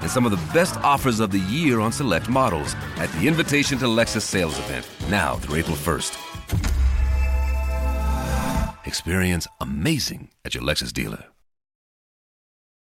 and some of the best offers of the year on select models at the Invitation to Lexus sales event, now through April 1st. Experience amazing at your Lexus dealer.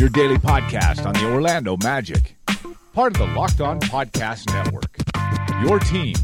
your daily podcast on the Orlando Magic part of the Locked On Podcast Network. Your team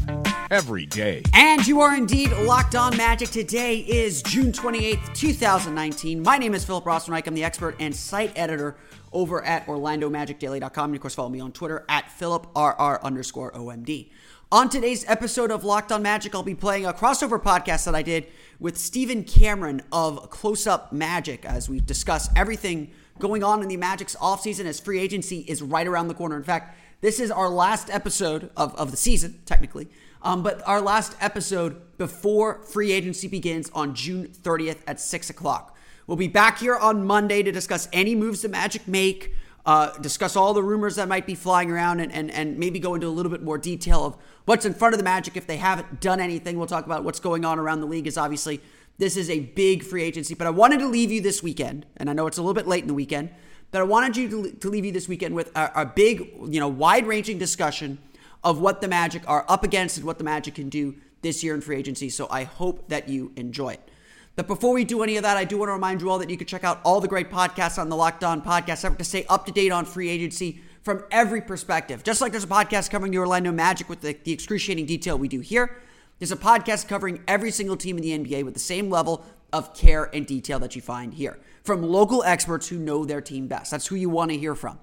every day. And you are indeed Locked On Magic. Today is June 28th, 2019. My name is Philip Rossman-Reich. I'm the expert and site editor over at OrlandoMagicDaily.com. And of course, follow me on Twitter at PhilipRR underscore OMD. On today's episode of Locked On Magic, I'll be playing a crossover podcast that I did with Stephen Cameron of Close Up Magic as we discuss everything going on in the Magic's offseason as free agency is right around the corner. In fact, this is our last episode of, of the season, technically, um, but our last episode before free agency begins on June 30th at 6 o'clock. We'll be back here on Monday to discuss any moves the Magic make, uh, discuss all the rumors that might be flying around, and, and, and maybe go into a little bit more detail of what's in front of the Magic if they haven't done anything. We'll talk about what's going on around the league, is obviously this is a big free agency, but I wanted to leave you this weekend, and I know it's a little bit late in the weekend, but I wanted you to, to leave you this weekend with a, a big, you know, wide-ranging discussion of what the Magic are up against and what the Magic can do this year in free agency. So I hope that you enjoy it. But before we do any of that, I do want to remind you all that you can check out all the great podcasts on the Locked On Podcast Network to stay up to date on free agency from every perspective. Just like there's a podcast covering the Orlando Magic with the, the excruciating detail we do here, there's a podcast covering every single team in the NBA with the same level of care and detail that you find here from local experts who know their team best. That's who you want to hear from.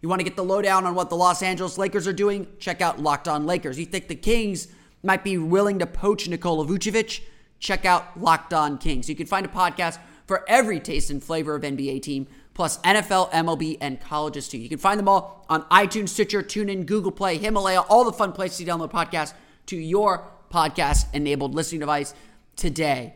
You want to get the lowdown on what the Los Angeles Lakers are doing? Check out Locked On Lakers. You think the Kings might be willing to poach Nikola Vucevic? Check out Locked On Kings. You can find a podcast for every taste and flavor of NBA team, plus NFL, MLB, and colleges too. You can find them all on iTunes, Stitcher, TuneIn, Google Play, Himalaya, all the fun places to download podcasts to your podcast enabled listening device today.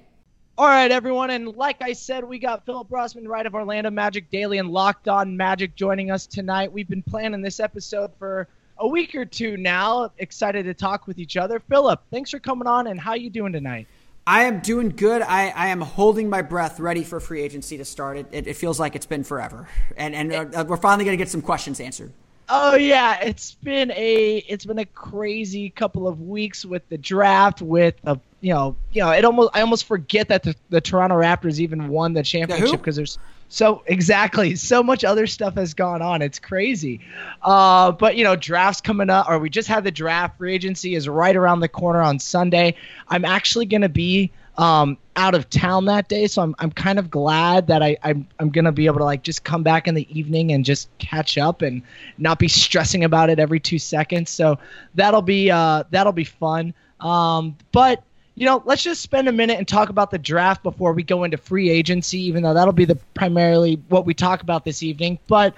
All right, everyone. And like I said, we got Philip Rossman-Reich of Orlando Magic Daily and Locked On Magic joining us tonight. We've been planning this episode for a week or two now. Excited to talk with each other. Philip, thanks for coming on and how you doing tonight? I am doing good. I, I am holding my breath, ready for free agency to start. It, it, it feels like it's been forever, and and uh, we're finally going to get some questions answered. Oh yeah, it's been a it's been a crazy couple of weeks with the draft, with a you know you know it almost I almost forget that the, the Toronto Raptors even won the championship because there's so exactly so much other stuff has gone on. It's crazy, uh, but you know drafts coming up, or we just had the draft. Free agency is right around the corner on Sunday. I'm actually going to be um, out of town that day, so I'm I'm kind of glad that I I'm I'm gonna be able to like just come back in the evening and just catch up and not be stressing about it every two seconds. So that'll be uh that'll be fun. Um, but you know, let's just spend a minute and talk about the draft before we go into free agency, even though that'll be the primarily what we talk about this evening. But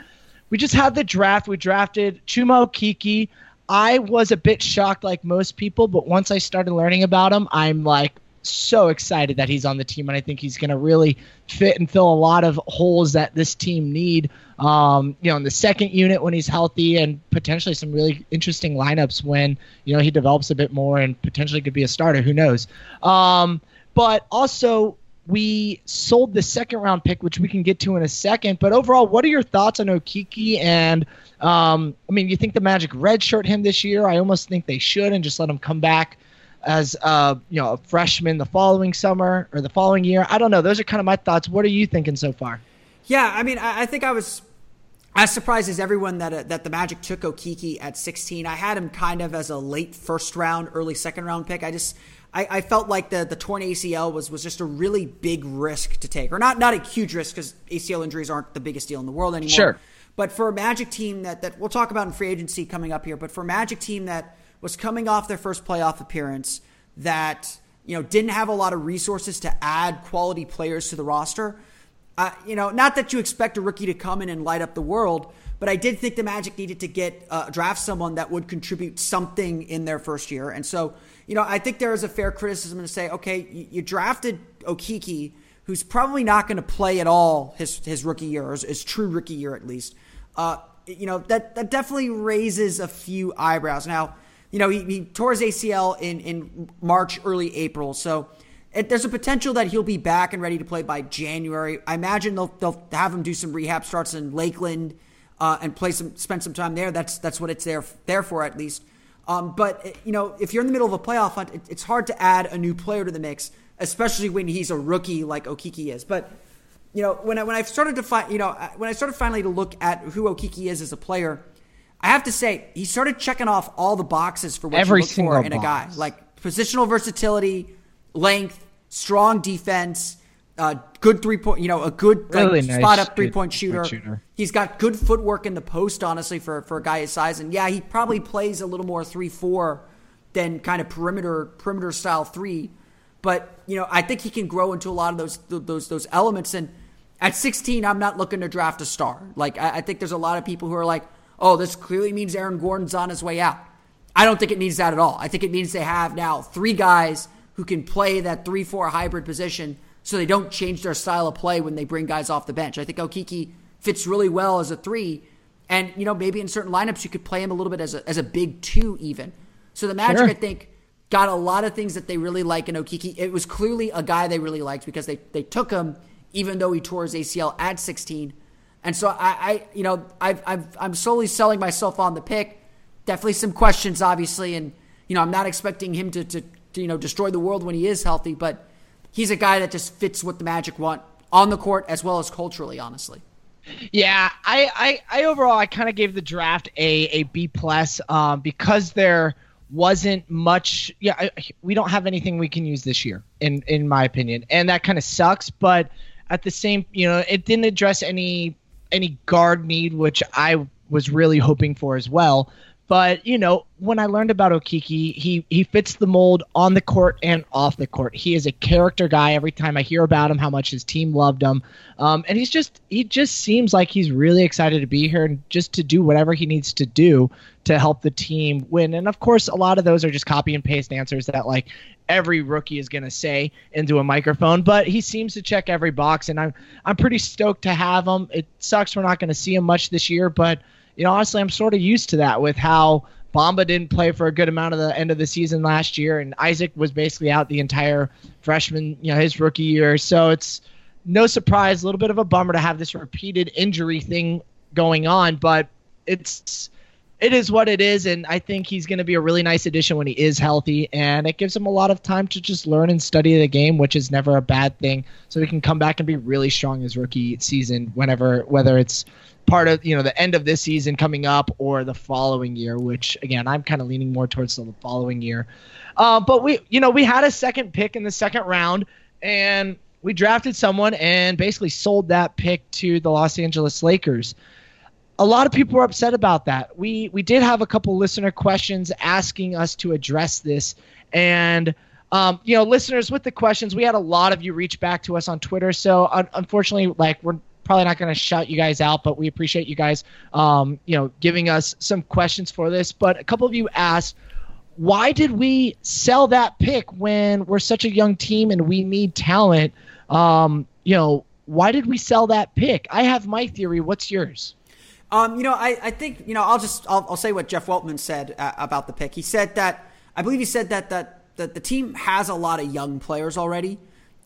we just had the draft. We drafted Chuma Okeke. I was a bit shocked, like most people, but once I started learning about him, I'm like, so excited that he's on the team, and I think he's going to really fit and fill a lot of holes that this team need. Um, you know, in the second unit when he's healthy, and potentially some really interesting lineups when you know he develops a bit more and potentially could be a starter. Who knows? Um, but also. We sold the second round pick, which we can get to in a second. But overall, what are your thoughts on Okeke? And um, I mean, you think the Magic redshirt him this year? I almost think they should and just let him come back as uh, you know a freshman the following summer or the following year. I don't know. Those are kind of my thoughts. What are you thinking so far? Yeah, I mean, I, I think I was as surprised as everyone that uh, that the Magic took Okeke at 16. I had him kind of as a late first round, early second round pick. I just I, I felt like the the torn ACL was was just a really big risk to take, or not not a huge risk because ACL injuries aren't the biggest deal in the world anymore. Sure. But for a Magic team that that we'll talk about in free agency coming up here, but for a Magic team that was coming off their first playoff appearance, that you know didn't have a lot of resources to add quality players to the roster uh, you know, not that you expect a rookie to come in and light up the world, but I did think the Magic needed to get uh, draft someone that would contribute something in their first year. And so, you know, I think there is a fair criticism to say, okay, you, you drafted Okeke, who's probably not going to play at all his his rookie year, or his, his true rookie year at least. Uh, you know, that that definitely raises a few eyebrows. Now, you know, he, he tore his ACL in in March, early April, so it, there's a potential that he'll be back and ready to play by January. I imagine they'll they'll have him do some rehab starts in Lakeland uh, and play some spend some time there. That's that's what it's there there for at least. Um, but you know, if you're in the middle of a playoff hunt, it, it's hard to add a new player to the mix, especially when he's a rookie like Okeke is. But you know, when I when I started to find, you know, when I started finally to look at who Okeke is as a player, I have to say he started checking off all the boxes for what Every you look for in a guy, like positional versatility length, strong defense, uh, good three point, you know, a good like, really nice, spot up three point shooter. shooter. He's got good footwork in the post, honestly, for for a guy his size. And yeah, he probably plays a little more three four than kind of perimeter perimeter style three. But you know, I think he can grow into a lot of those those those elements. And at 16, I'm not looking to draft a star. Like I, I think there's a lot of people who are like, oh, this clearly means Aaron Gordon's on his way out. I don't think it means that at all. I think it means they have now three guys who can play that 3 4 hybrid position so they don't change their style of play when they bring guys off the bench. I think Okeke fits really well as a three. And, you know, maybe in certain lineups you could play him a little bit as a, as a big two, even. So the Magic, Sure. I think, got a lot of things that they really like in Okeke. It was clearly a guy they really liked because they, they took him even though he tore his ACL at 16. And so I, I you know, I've, I've, I'm slowly selling myself on the pick. Definitely some questions, obviously. And, you know, I'm not expecting him to, to, to you know, destroy the world when he is healthy, but he's a guy that just fits what the Magic want on the court as well as culturally, honestly. Yeah, I, I, I overall I kind of gave the draft a a B plus um, because there wasn't much. Yeah, I, we don't have anything we can use this year, in in my opinion, and that kind of sucks. But at the same, you know, it didn't address any any guard need, which I was really hoping for as well. But you know, when I learned about Okeke, he he fits the mold on the court and off the court. He is a character guy. Every time I hear about him, how much his team loved him, um, and he's just he just seems like he's really excited to be here and just to do whatever he needs to do to help the team win. And of course, a lot of those are just copy and paste answers that like every rookie is going to say into a microphone. But he seems to check every box, and I'm I'm pretty stoked to have him. It sucks we're not going to see him much this year, but you know, honestly, I'm sort of used to that with how Bamba didn't play for a good amount of the end of the season last year, and Isaac was basically out the entire freshman, you know, his rookie year. So it's no surprise, a little bit of a bummer to have this repeated injury thing going on, but it's it is what it is, and I think he's going to be a really nice addition when he is healthy, and it gives him a lot of time to just learn and study the game, which is never a bad thing. So he can come back and be really strong his rookie season, whenever whether it's part of you know the end of this season coming up or the following year which again i'm kind of leaning more towards the following year uh, but we you know we had a second pick in the second round and we drafted someone and basically sold that pick to the los angeles lakers a lot of people were upset about that we we did have a couple listener questions asking us to address this and um, you know, listeners, with the questions, we had a lot of you reach back to us on Twitter. So un- unfortunately, like we're probably not going to shout you guys out, but we appreciate you guys, um, you know, giving us some questions for this. But a couple of you asked, why did we sell that pick when we're such a young team and we need talent? Um, you know, why did we sell that pick? I have my theory. What's yours? Um, you know, I, I think you know I'll just I'll, I'll say what Jeff Weltman said uh, about the pick. He said that I believe he said that that that the team has a lot of young players already,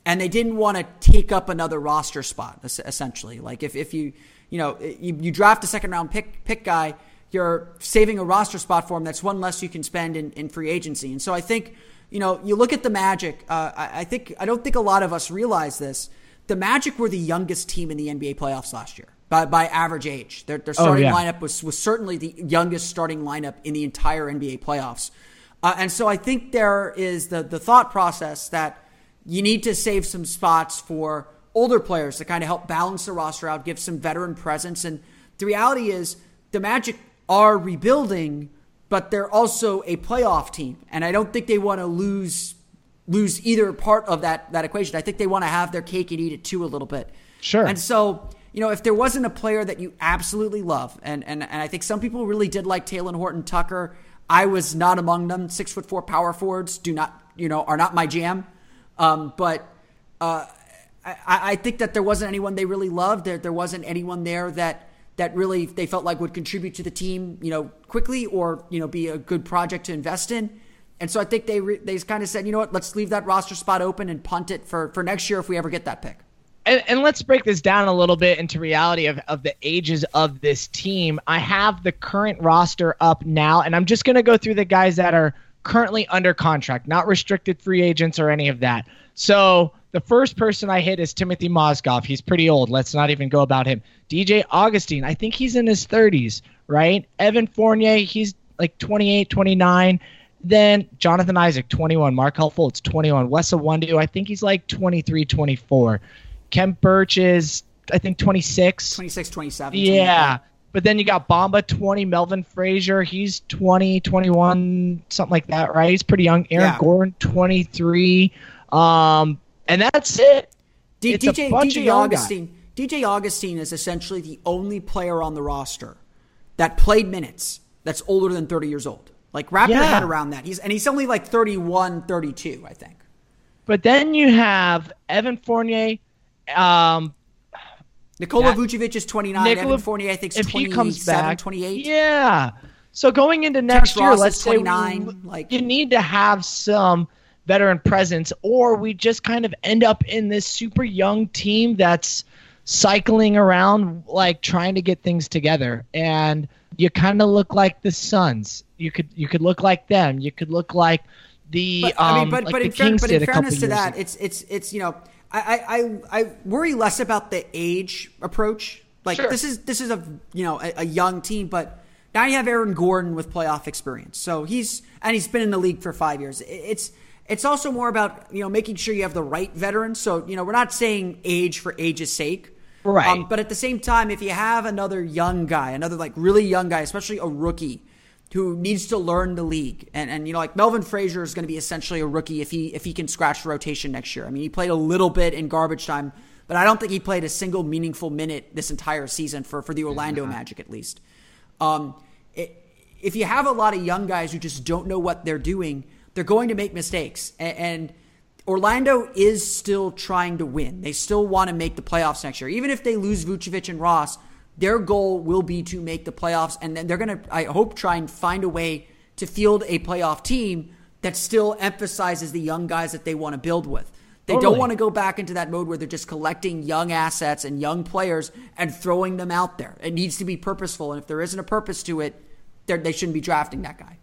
and they didn't want to take up another roster spot. Essentially, like if, if you you know you, you draft a second round pick pick guy, you're saving a roster spot for him. That's one less you can spend in, in free agency. And so I think you know you look at the Magic. Uh, I, I think I don't think a lot of us realize this. The Magic were the youngest team in the NBA playoffs last year. By, by average age. Their, their Oh, starting yeah. lineup was, was certainly the youngest starting lineup in the entire NBA playoffs. Uh, and so I think there is the, the thought process that you need to save some spots for older players to kind of help balance the roster out, give some veteran presence. And the reality is the Magic are rebuilding, but they're also a playoff team. And I don't think they want to lose lose either part of that that equation. I think they want to have their cake and eat it too a little bit. Sure. And so, you know, if there wasn't a player that you absolutely love, and and, and I think some people really did like Talen Horton Tucker. I was not among them. Six foot four power forwards do not, you know, are not my jam. Um, but uh, I, I think that there wasn't anyone they really loved. There there wasn't anyone there that that really they felt like would contribute to the team, you know, quickly or you know be a good project to invest in. And so I think they re, they kind of said, you know what, let's leave that roster spot open and punt it for for next year if we ever get that pick. And, and let's break this down a little bit into reality of, of the ages of this team. I have the current roster up now, and I'm just going to go through the guys that are currently under contract, not restricted free agents or any of that. So the first person I hit is Timofey Mozgov. He's pretty old. Let's not even go about him. DJ Augustine, I think he's in his 30s, right? Evan Fournier, he's like 28, 29. Then Jonathan Isaac, 21. Markelle Fultz, 21. Wes Iwundu, I think he's like 23, 24. Khem Birch is, I think, 26. 26, 27. Yeah. But then you got Bamba 20, Melvin Frazier, he's 20, 21, something like that, right? He's pretty young. Aaron Yeah. Gordon, 23. Um, and that's it. D- It's a DJ, DJ young guys. Augustine. DJ Augustine is essentially the only player on the roster that played minutes that's older than 30 years old. Like wrap your head around that. He's and he's only like 31, 32, I think. But then you have Evan Fournier. Um, Nikola Vucevic is 29. Nikola- Evan Fournier, I think, is if 27, he comes back, 28. Yeah. So going into next year, Ross let's say 29, we- like- you need to have some veteran presence, or we just kind of end up in this super young team that's cycling around, like trying to get things together, and you kind of look like the Suns. You could you could look like them. You could look like the But, I mean, um, but like but, in, fair, but in fairness to that, ago. it's it's it's you know, I, I I worry less about the age approach. Like Sure. this is this is a you know a, a young team, but now you have Aaron Gordon with playoff experience, so he's and he's been in the league for five years. It's it's also more about you know making sure you have the right veterans. So you know we're not saying age for age's sake. Um, Right. but at the same time, if you have another young guy, another like really young guy, especially a rookie who needs to learn the league, and, and you know like Melvin Frazier is going to be essentially a rookie if he if he can scratch the rotation next year. I mean, he played a little bit in garbage time, but I don't think he played a single meaningful minute this entire season for for the Orlando Magic at least. Um, it, if you have a lot of young guys who just don't know what they're doing, they're going to make mistakes. And, and Orlando is still trying to win. They still want to make the playoffs next year. Even if they lose Vucevic and Ross, their goal will be to make the playoffs. And then they're going to, I hope, try and find a way to field a playoff team that still emphasizes the young guys that they want to build with. They don't want to go back into that mode where they're just collecting young assets and young players and throwing them out there. It needs to be purposeful. And if there isn't a purpose to it, they're- shouldn't be drafting that guy.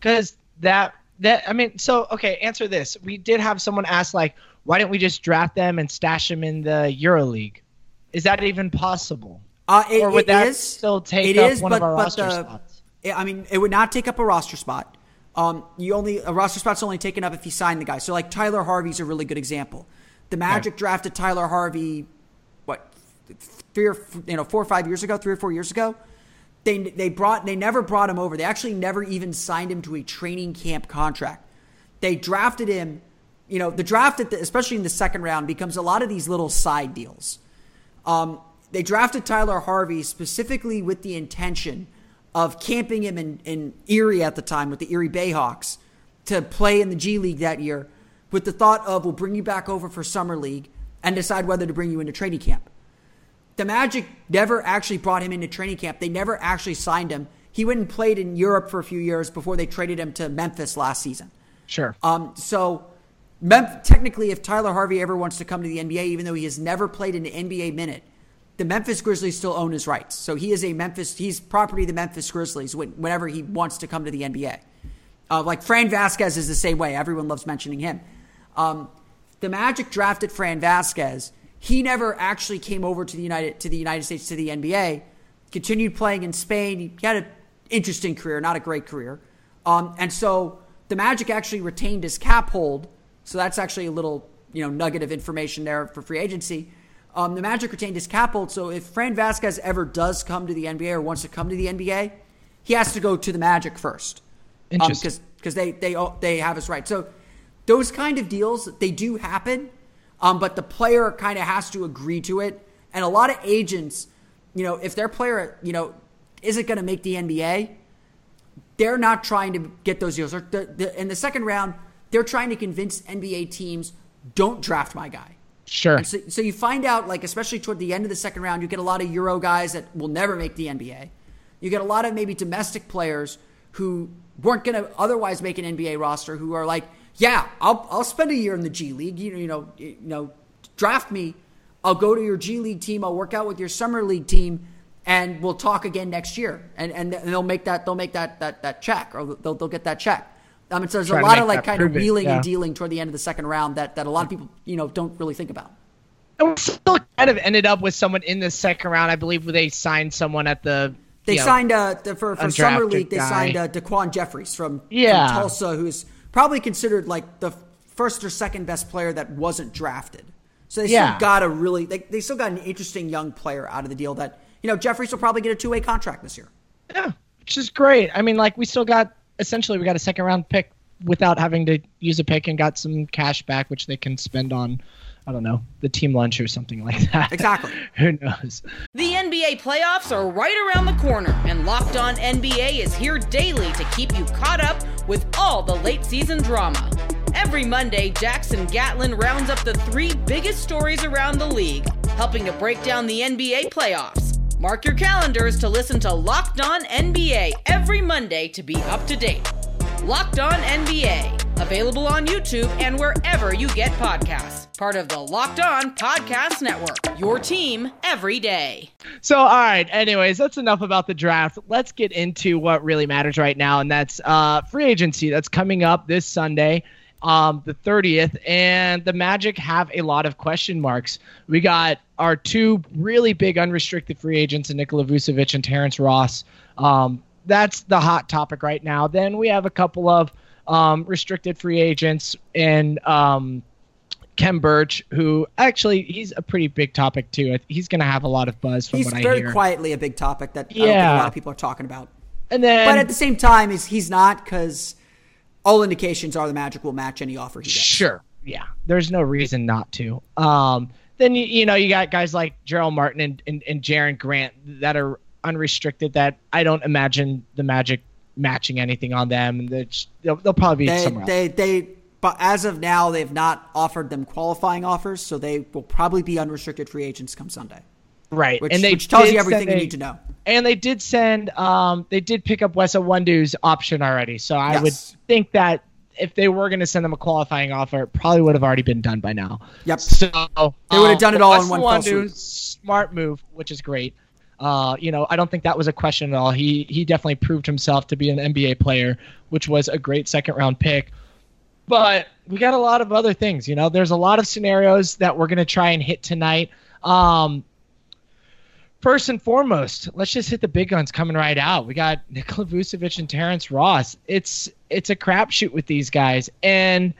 because that that I mean, so okay, answer this. We did have someone ask like, why don't we just draft them and stash them in the EuroLeague? Is that even possible? Uh, it, Or would it that is- still take it up is, one but, of our but roster the- spots? I mean, it would not take up a roster spot. Um, you only a roster spot's only taken up if you sign the guy. So like Tyler Harvey's a really good example. The Magic drafted Tyler Harvey, what, three or you know four or five years ago, three or four years ago. They they brought they never brought him over. They actually never even signed him to a training camp contract. They drafted him. You know, the draft, at the, especially in the second round, becomes a lot of these little side deals. Um, they drafted Tyler Harvey specifically with the intention of camping him in, in Erie at the time with the Erie Bayhawks to play in the G League that year with the thought of we'll bring you back over for Summer League and decide whether to bring you into training camp. The Magic never actually brought him into training camp. They never actually signed him. He went and played in Europe for a few years before they traded him to Memphis last season. Sure. Um, so, technically, if Tyler Harvey ever wants to come to the NBA, even though he has never played an NBA minute, the Memphis Grizzlies still own his rights. So he is a Memphis. He's property of the Memphis Grizzlies when, whenever he wants to come to the NBA. Uh, like Fran Vasquez is the same way. Everyone loves mentioning him. Um, the Magic drafted Fran Vasquez, he never actually came over to the United to the United States to the NBA. Continued playing in Spain. He had an interesting career, not a great career. Um, and so the Magic actually retained his cap hold. So that's actually a little you know nugget of information there for free agency. Um, the Magic retained his cap hold. So if Fran Vasquez ever does come to the NBA or wants to come to the NBA, he has to go to the Magic first. Interesting. Because because they they they have us right. So those kind of deals they do happen, um, but the player kind of has to agree to it. And a lot of agents, you know, if their player, you know, isn't going to make the NBA, they're not trying to get those deals. The, the, in the second round, they're trying to convince NBA teams don't draft my guy. Sure. So, so, you find out, like, especially toward the end of the second round, you get a lot of Euro guys that will never make the NBA. You get a lot of maybe domestic players who weren't going to otherwise make an NBA roster who are like, yeah, I'll, I'll spend a year in the G League. You, you know, you know, draft me. I'll go to your G League team. I'll work out with your summer league team, and we'll talk again next year. And and they'll make that they'll make that that that check, or they'll they'll get that check. I mean, so there's a lot of like kind of wheeling yeah. and dealing toward the end of the second round that that a lot of people you know don't really think about. And we still kind of ended up with someone in the second round. I believe they signed someone at the. They know, signed uh, for for summer league. They signed uh, Daquan Jeffries from, yeah. from Tulsa, who's probably considered like the first or second best player that wasn't drafted. So they yeah. still got a really they, they still got an interesting young player out of the deal that you know Jeffries will probably get a two way contract this year. Yeah, which is great. I mean, like we still got essentially we got a second round pick without having to use a pick and got some cash back, which they can spend on. I don't know, the team lunch or something like that. Exactly. Who knows? The NBA playoffs are right around the corner, and Locked On NBA is here daily to keep you caught up with all the late season drama. Every Monday, Jackson Gatlin rounds up the three biggest stories around the league, helping to break down the NBA playoffs. Mark your calendars to listen to Locked On NBA every Monday to be up to date. Locked On NBA, available on YouTube and wherever you get podcasts. Part of the Locked On Podcast Network. Your team every day. So, all right. Anyways, that's enough about the draft. Let's get into what really matters right now, and that's uh, free agency that's coming up this Sunday um, the 30th, and the Magic have a lot of question marks. We got our two really big unrestricted free agents, and Nikola Vucevic and Terrence Ross. Um, that's the hot topic right now. Then we have a couple of um, restricted free agents and um, Khem Birch, who actually he's a pretty big topic too. He's going to have a lot of buzz from he's what I hear. He's very quietly a big topic that yeah. a lot of people are talking about. And then, but at the same time, he's he's not because all indications are the Magic will match any offer he gets. Sure. Yeah. There's no reason not to. Um, then you, you know you got guys like Jarell Martin and, and, and Jerian Grant that are unrestricted that I don't imagine the Magic matching anything on them. They'll, they'll probably be they, somewhere they. They, but as of now, they've not offered them qualifying offers, so they will probably be unrestricted free agents come Sunday. Right, which, and they which tells you everything you need to know. And they did send, um, they did pick up Wes Iwundu's option already, so I yes. would think that if they were going to send them a qualifying offer, it probably would have already been done by now. Yep. So they would have done it all in one fell swoop. Smart move, which is great. Uh, you know, I don't think that was a question at all. He he definitely proved himself to be an NBA player, which was a great second round pick. But we got a lot of other things. You know, there's a lot of scenarios that we're going to try and hit tonight. Um, first and foremost, let's just hit the big guns coming right out. We got Nikola Vucevic and Terrence Ross. It's it's a crapshoot with these guys, and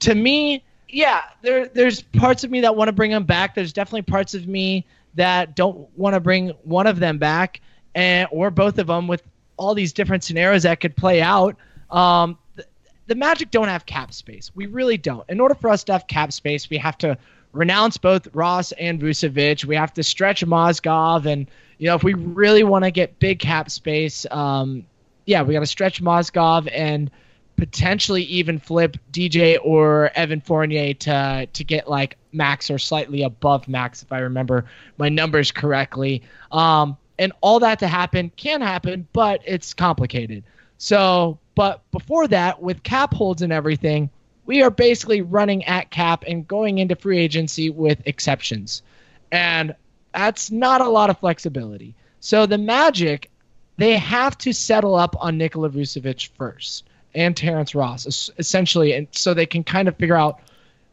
to me, yeah, there there's parts of me that want to bring them back. There's definitely parts of me that don't want to bring one of them back, and or both of them with all these different scenarios that could play out. Um, the, the Magic don't have cap space. We really don't. In order for us to have cap space, we have to renounce both Ross and Vucevic. We have to stretch Mozgov, and you know if we really want to get big cap space, um, yeah, we got to stretch Mozgov and potentially even flip DJ or Evan Fournier to to get like max or slightly above max if I remember my numbers correctly. Um, and all that to happen can happen, but it's complicated. So, but before that, with cap holds and everything, we are basically running at cap and going into free agency with exceptions. And that's not a lot of flexibility. So the Magic, they have to settle up on Nikola Vucevic first and Terrence Ross, essentially, and so they can kind of figure out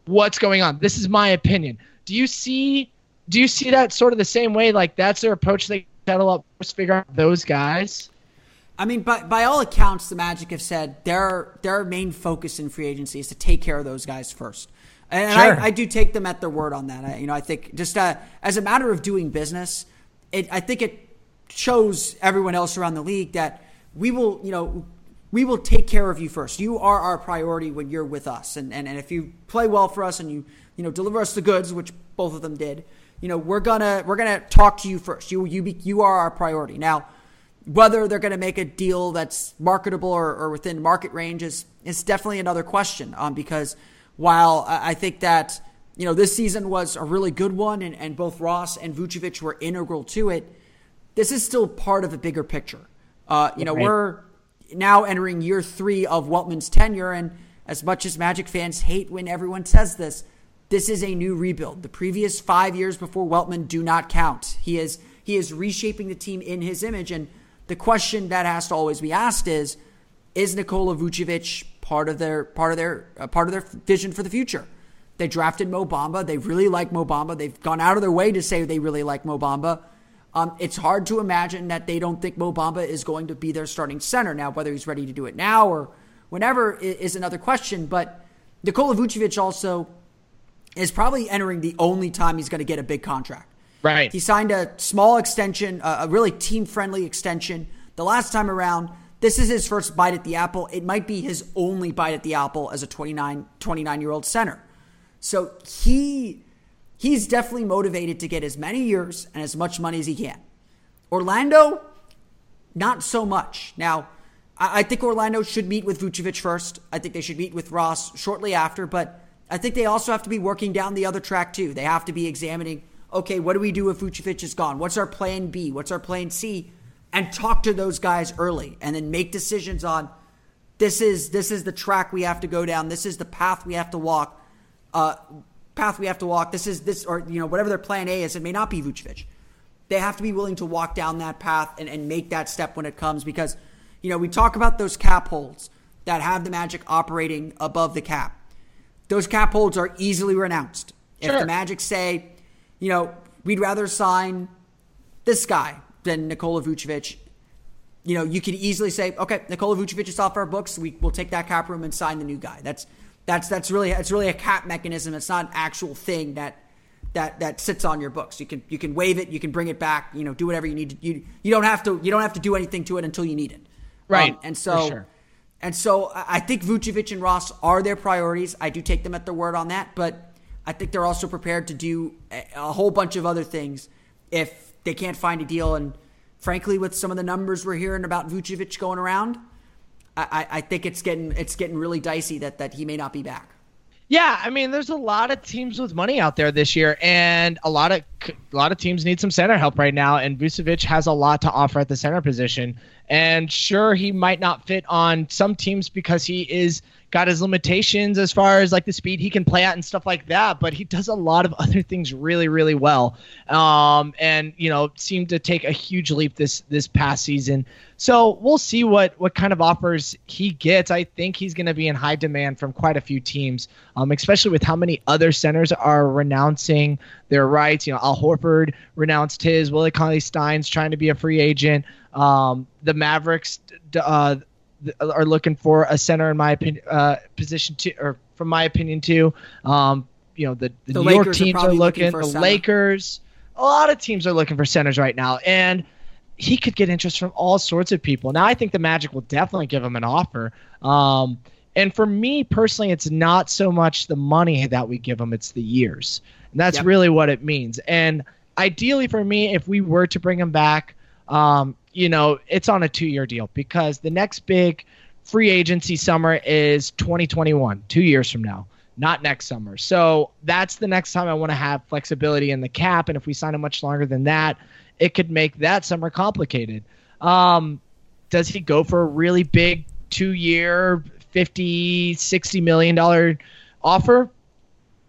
what's going on. This is my opinion. Do you see do you see that sort of the same way? Like that's their approach. They settle up, first figure out those guys. I mean, by, by all accounts, the Magic have said their their main focus in free agency is to take care of those guys first, and Sure. I, I do take them at their word on that. I, you know, I think just uh, as a matter of doing business, it, I think it shows everyone else around the league that we will, you know, we will take care of you first. You are our priority when you're with us, and and, and if you play well for us and you you know deliver us the goods, which both of them did, you know, we're gonna we're gonna talk to you first. You you be, you are our priority now whether they're going to make a deal that's marketable or, or within market range is, is definitely another question. Um, because while I think that you know this season was a really good one, and, and both Ross and Vucevic were integral to it, this is still part of a bigger picture. Uh, you know, Right. we're now entering year three of Weltman's tenure, and as much as Magic fans hate when everyone says this, this is a new rebuild. The previous five years before Weltman do not count. He is he is reshaping the team in his image, and the question that has to always be asked is: Is Nikola Vucevic part of their part of their uh, part of their vision for the future? They drafted Mo Bamba. They really like Mo Bamba. They've gone out of their way to say they really like Mo Bamba. Um, it's hard to imagine that they don't think Mo Bamba is going to be their starting center. Now, whether he's ready to do it now or whenever is another question. But Nikola Vucevic also is probably entering the only time he's going to get a big contract. Right. He signed a small extension, a really team friendly extension. The last time around, this is his first bite at the apple. It might be his only bite at the apple as a 29, 29 year old center. So he he's definitely motivated to get as many years and as much money as he can. Orlando, not so much. Now, I think Orlando should meet with Vucevic first. I think they should meet with Ross shortly after, but I think they also have to be working down the other track too. They have to be examining, okay, what do we do if Vucevic is gone? What's our plan B? What's our plan C? And talk to those guys early and then make decisions on this is this is the track we have to go down. This is the path we have to walk. Uh, path we have to walk. This is this or you know whatever their plan A is. It may not be Vucevic. They have to be willing to walk down that path and, and make that step when it comes because you know we talk about those cap holds that have the Magic operating above the cap. Those cap holds are easily renounced. If the Magic say, you know, we'd rather sign this guy than Nikola Vucevic, you know, you could easily say, okay, Nikola Vucevic is off our books. We will take that cap room and sign the new guy. That's that's that's really it's really a cap mechanism. It's not an actual thing that that that sits on your books. You can you can waive it. You can bring it back. You know, do whatever you need to. You you don't have to you don't have to do anything to it until you need it. Right, Um, and so sure. and so I I think Vucevic and Ross are their priorities. I do take them at their word on that, but I think they're also prepared to do a, whole bunch of other things if they can't find a deal. And frankly, with some of the numbers we're hearing about Vucevic going around, I, I, I think it's getting it's getting really dicey that that he may not be back. Yeah, I mean, there's a lot of teams with money out there this year, and a lot of a lot of teams need some center help right now. And Vucevic has a lot to offer at the center position. And sure, he might not fit on some teams because he is got his limitations as far as like the speed he can play at and stuff like that. But he does a lot of other things really, really well. Um, and you know, seemed to take a huge leap this this past season. So we'll see what what kind of offers he gets. I think he's going to be in high demand from quite a few teams, um, especially with how many other centers are renouncing their rights. You know, Al Horford renounced his. Willie Cauley Stein's trying to be a free agent. Um, the Mavericks uh, are looking for a center in my opinion uh, position to or from my opinion too. Um, you know, the, the, The New York Lakers are teams are, probably looking looking. for The. Lakers, a lot of teams are looking for centers right now, and he could get interest from all sorts of people. Now, I think the Magic will definitely give him an offer. Um, and for me personally, it's not so much the money that we give him; it's the years, and that's Yep. really what it means. And ideally, for me, if we were to bring him back, um, you know, it's on a two-year deal because the next big free agency summer is 2021, two years from now, not next summer. So that's the next time I want to have flexibility in the cap. And if we sign him much longer than that, it could make that summer complicated. Um, does he go for a really big two year, 50, 60 million dollar offer?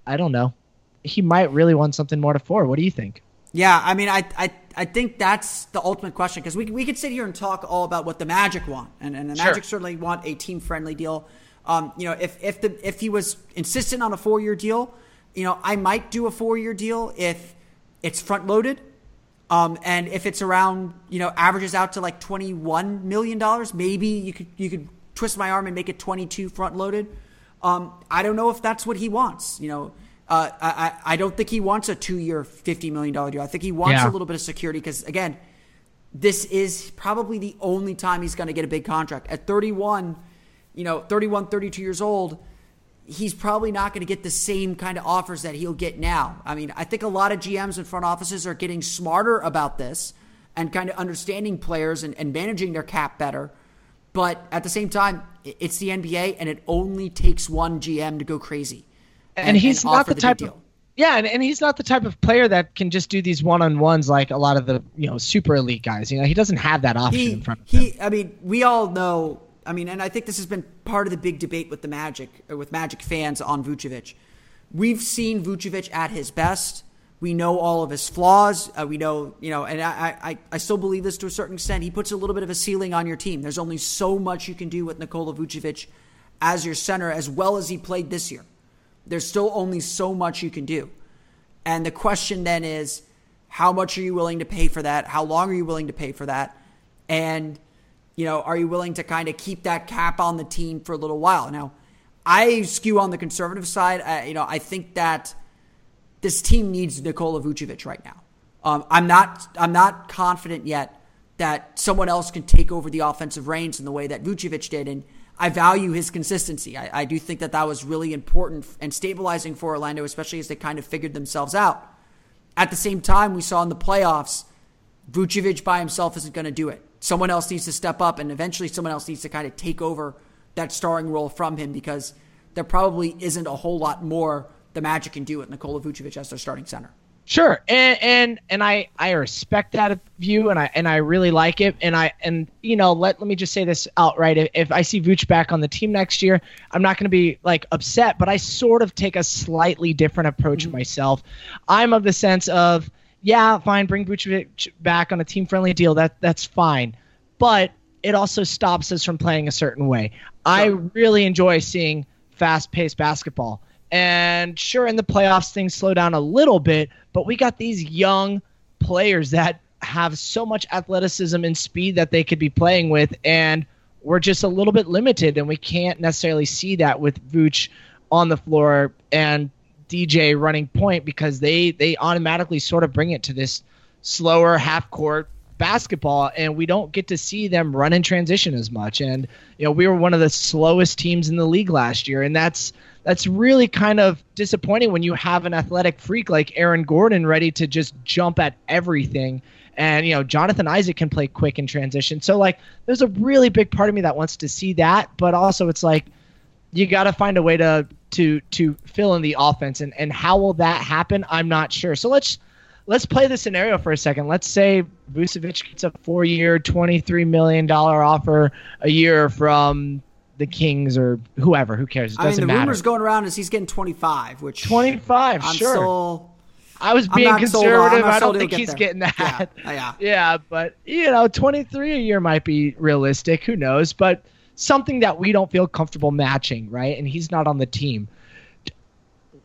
I don't know. He might really want something more to four. What do you think? Yeah, I mean, I I, I think that's the ultimate question because we, we could sit here and talk all about what the Magic want, and, and the Sure. Magic certainly want a team friendly deal. Um, you know, if if the if he was insistent on a four year deal, you know, I might do a four year deal if it's front loaded. Um, and if it's around, you know, averages out to like twenty one million dollars, maybe you could you could twist my arm and make it twenty two front loaded. Um, I don't know if that's what he wants. You know, uh, I I don't think he wants a two year fifty million dollar deal. I think he wants Yeah. a little bit of security because again, this is probably the only time he's going to get a big contract at thirty one. You know, 31, 32 years old he's probably not going to get the same kind of offers that he'll get now. I mean, I think a lot of GMs and front offices are getting smarter about this and kind of understanding players and, and managing their cap better. But at the same time, it's the NBA, and it only takes one GM to go crazy. And, he's not the type of yeah, and, and he's not the type of player that can just do these one on ones like a lot of the you know super elite guys. You know, he doesn't have that option he, in front of him. I mean, we all know. I mean, and I think this has been part of the big debate with the Magic, or with Magic fans on Vucevic. We've seen Vucevic at his best. We know all of his flaws. Uh, we know, you know, and I, I, I still believe this to a certain extent. He puts a little bit of a ceiling on your team. There's only so much you can do with Nikola Vucevic as your center, as well as he played this year. There's still only so much you can do. And the question then is, how much are you willing to pay for that? How long are you willing to pay for that? And, you know, are you willing to kind of keep that cap on the team for a little while? Now, I skew on the conservative side. I, you know, I think that this team needs Nikola Vucevic right now. Um, I'm not. I'm not confident yet that someone else can take over the offensive reins in the way that Vucevic did, and I value his consistency. I, I do think that that was really important and stabilizing for Orlando, especially as they kind of figured themselves out. At the same time, we saw in the playoffs, Vucevic by himself isn't going to do it. Someone else needs to step up, and eventually, someone else needs to kind of take over that starring role from him because there probably isn't a whole lot more the Magic can do with Nikola Vucevic as their starting center. Sure, and and and I I respect that view, and I and I really like it, and I and you know let let me just say this outright: if, if I see Vooch back on the team next year, I'm not going to be like upset, but I sort of take a slightly different approach mm-hmm. myself. I'm of the sense of yeah, fine, bring Vucevic back on a team friendly deal. That that's fine, but it also stops us from playing a certain way. I really enjoy seeing fast paced basketball. And sure, in the playoffs, things slow down a little bit, but we got these young players that have so much athleticism and speed that they could be playing with, and we're just a little bit limited, and we can't necessarily see that with Vooch on the floor and DJ running point because they they automatically sort of bring it to this slower half court basketball and we don't get to see them run in transition as much. And you know we were one of the slowest teams in the league last year and that's that's really kind of disappointing when you have an athletic freak like Aaron Gordon ready to just jump at everything. And you know Jonathan Isaac can play quick in transition. So like there's a really big part of me that wants to see that. But also it's like you got to find a way to to to fill in the offense. And and how will that happen? I'm not sure. So let's let's play the scenario for a second. Let's say Vucevic gets a four-year 23 million dollar offer a year from the kings or whoever who cares? It doesn't I mean, the matter. rumors going around is he's getting 25, which 25 I'm sure. still. i was being not sold on- I'm conservative. i don't think get he's there. getting that. Yeah, yeah. yeah but you know 23 a year might be realistic. Who knows? But something that we don't feel comfortable matching right? And he's not on the team.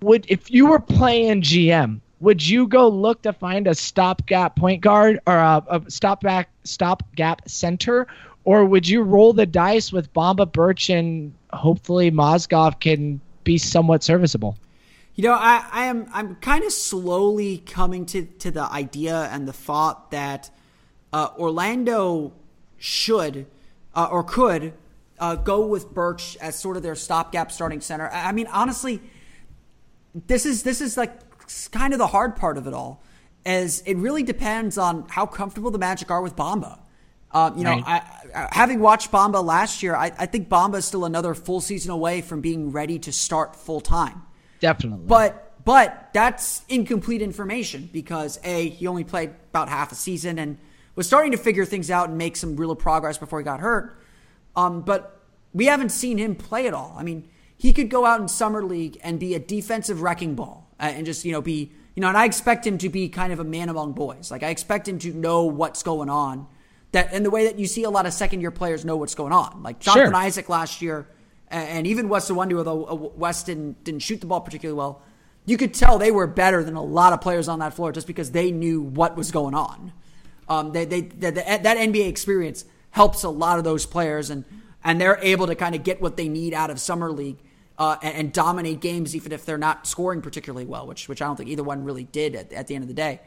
Would if you were playing GM, would you go look to find a stopgap point guard or a, a stopback stopgap center, or would you roll the dice with Bamba Birch and hopefully Mozgov can be somewhat serviceable? You know, I, I am I'm kind of slowly coming to, to the idea and the thought that uh, Orlando should uh, or could uh, go with Birch as sort of their stopgap starting center. I, I mean, honestly, this is this is like kind of the hard part of it all, as it really depends on how comfortable the Magic are with Bamba. Um, you know, Right. I, I, having watched Bamba last year, I, I think Bamba is still another full season away from being ready to start full time. Definitely. But but that's incomplete information because a he only played about half a season and was starting to figure things out and make some real progress before he got hurt. Um, but we haven't seen him play at all. I mean, he could go out in summer league and be a defensive wrecking ball uh, and just you know be you know. And I expect him to be kind of a man among boys. Like I expect him to know what's going on. That and the way that you see a lot of second year players know what's going on. Like Jonathan Sure. Isaac last year, and even Wes Iwundu, although uh, West didn't, didn't shoot the ball particularly well, you could tell they were better than a lot of players on that floor just because they knew what was going on. Um, they, they, they, that NBA experience helps a lot of those players, and and they're able to kind of get what they need out of summer league uh, and, and, dominate games, even if they're not scoring particularly well, which which I don't think either one really did at, at the end of the day.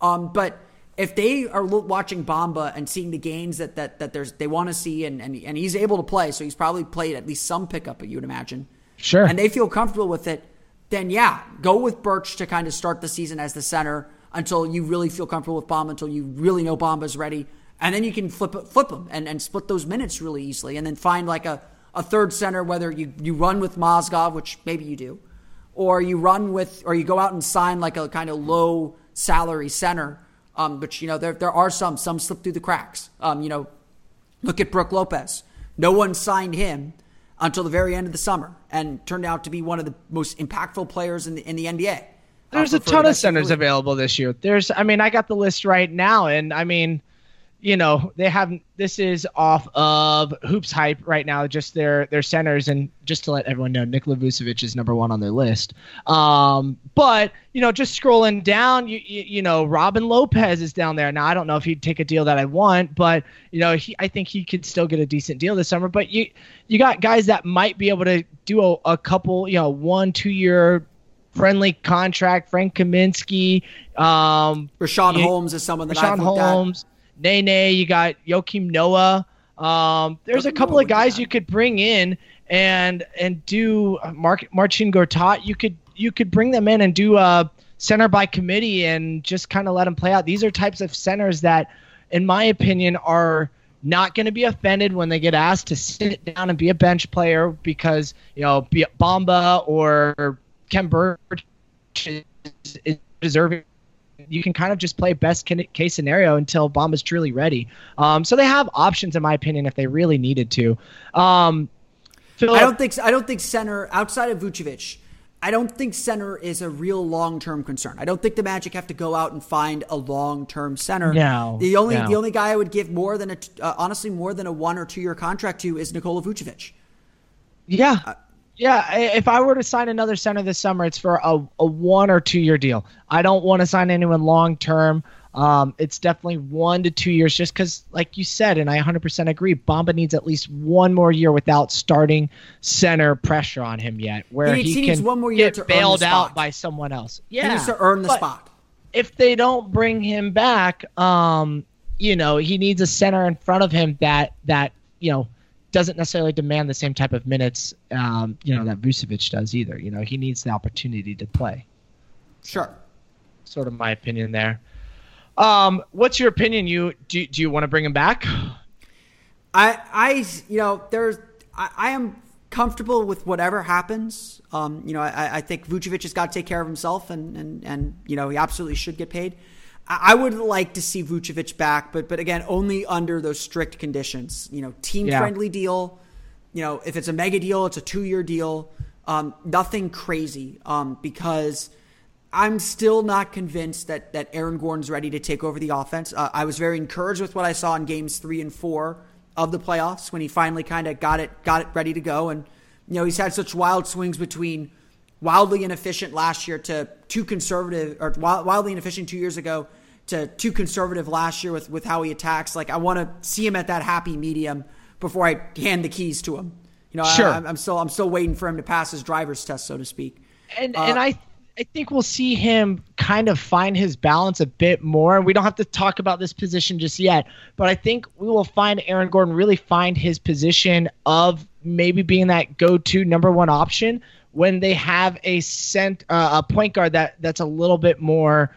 Um, but if they are watching Bamba and seeing the gains that that that there's they want to see, and, and and he's able to play, so he's probably played at least some pickup, you would imagine. Sure. And they feel comfortable with it, then yeah, go with Birch to kind of start the season as the center until you really feel comfortable with Bamba, until you really know Bamba's ready, and then you can flip flip them and, and split those minutes really easily, and then find like a, a third center, whether you, you run with Mozgov, which maybe you do, or you run with, or you go out and sign like a kind of low salary center. Um, but you know there there are some some slip through the cracks. Um, you know, look at Brook Lopez. No one signed him until the very end of the summer, and turned out to be one of the most impactful players in the in the NBA. There's uh, a ton of centers available this year. There's, I mean, I got the list right now, and I mean, you know, they haven't this is off of Hoops Hype right now, just their their centers, and just to let everyone know, Nikola Vucevic is number one on their list. Um, but you know, just scrolling down, you, you, you know, Robin Lopez is down there. Now I don't know if he'd take a deal that I want, but you know, he I think he could still get a decent deal this summer. But you you got guys that might be able to do a, a couple, you know, one two year friendly contract. Frank Kaminsky, um, Richaun Holmes is someone that I've Holmes, at. Nene. You got Joakim Noah. Um, there's a couple of guys you could bring in and and do uh, Mark Marcin Gortat. You could you could bring them in and do a center by committee and just kind of let them play out. These are types of centers that, in my opinion, are not going to be offended when they get asked to sit down and be a bench player because you know be Bamba or Khem Birch is, is deserving you can kind of just play best case scenario until Bamba's truly ready. Um, so they have options, in my opinion, if they really needed to. Um, Phillip, I don't think I don't think center outside of Vucevic. I don't think center is a real long term concern. I don't think the Magic have to go out and find a long term center. No, the only no. the only guy I would give more than a uh, honestly more than a one or two year contract to is Nikola Vucevic. Yeah. Yeah, if I were to sign another center this summer, it's for a, a one or two year deal. I don't want to sign anyone long term. Um, it's definitely one to two years, just because, like you said, and I 100% agree, Bamba needs at least one more year without starting center pressure on him yet, where he, needs, he can needs one more year get to bailed out by someone else. Yeah, he needs to earn the spot. If they don't bring him back, um, you know, he needs a center in front of him that that you know doesn't necessarily demand the same type of minutes, um, you know, that Vucevic does either. You know, he needs the opportunity to play. Sure. Sort of my opinion there. Um, what's your opinion? You do, do you want to bring him back? I, I, you know, there's, I, I am comfortable with whatever happens. Um, you know, I, I think Vucevic has got to take care of himself, and, and, and you know, he absolutely should get paid. I would like to see Vucevic back, but but again, only under those strict conditions. You know, team friendly yeah. deal. You know, if it's a mega deal, it's a two year deal. Um, nothing crazy. Um, because I'm still not convinced that that Aaron Gordon's ready to take over the offense. Uh, I was very encouraged with what I saw in games three and four of the playoffs when he finally kind of got it got it ready to go. And you know, he's had such wild swings between wildly inefficient last year to too conservative, or wildly inefficient two years ago to too conservative last year with, with how he attacks. Like I want to see him at that happy medium before I hand the keys to him. You know, sure. I, am still I'm still waiting for him to pass his driver's test, so to speak. And uh, and I I think we'll see him kind of find his balance a bit more. And we don't have to talk about this position just yet, but I think we will find Aaron Gordon really find his position of maybe being that go-to number one option when they have a cent uh, a point guard that that's a little bit more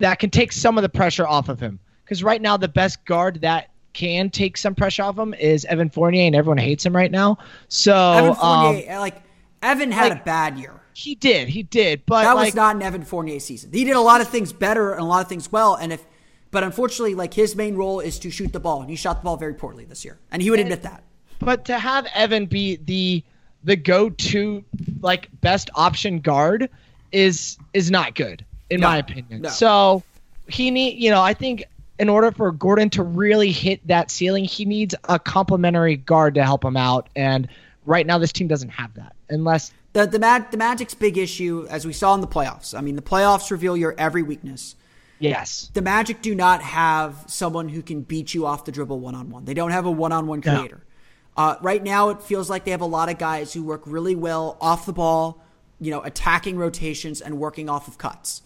that can take some of the pressure off of him. Because right now, the best guard that can take some pressure off him is Evan Fournier, and everyone hates him right now. So Evan Fournier, um, like Evan had like, a bad year. He did, he did, but that like, was not an Evan Fournier season. He did a lot of things better and a lot of things well, and if, but unfortunately, like his main role is to shoot the ball, and he shot the ball very poorly this year, and he would admit that. But to have Evan be the the go-to like best option guard is is not good in no, my opinion. No. So he need, you know, I think in order for Gordon to really hit that ceiling, he needs a complementary guard to help him out. And right now, this team doesn't have that unless The the, Mag- the Magic's big issue, as we saw in the playoffs. I mean, the playoffs reveal your every weakness. Yes. The Magic do not have someone who can beat you off the dribble one on one. They don't have a one on one creator. No. Uh, right now, it feels like they have a lot of guys who work really well off the ball, you know, attacking rotations and working off of cuts.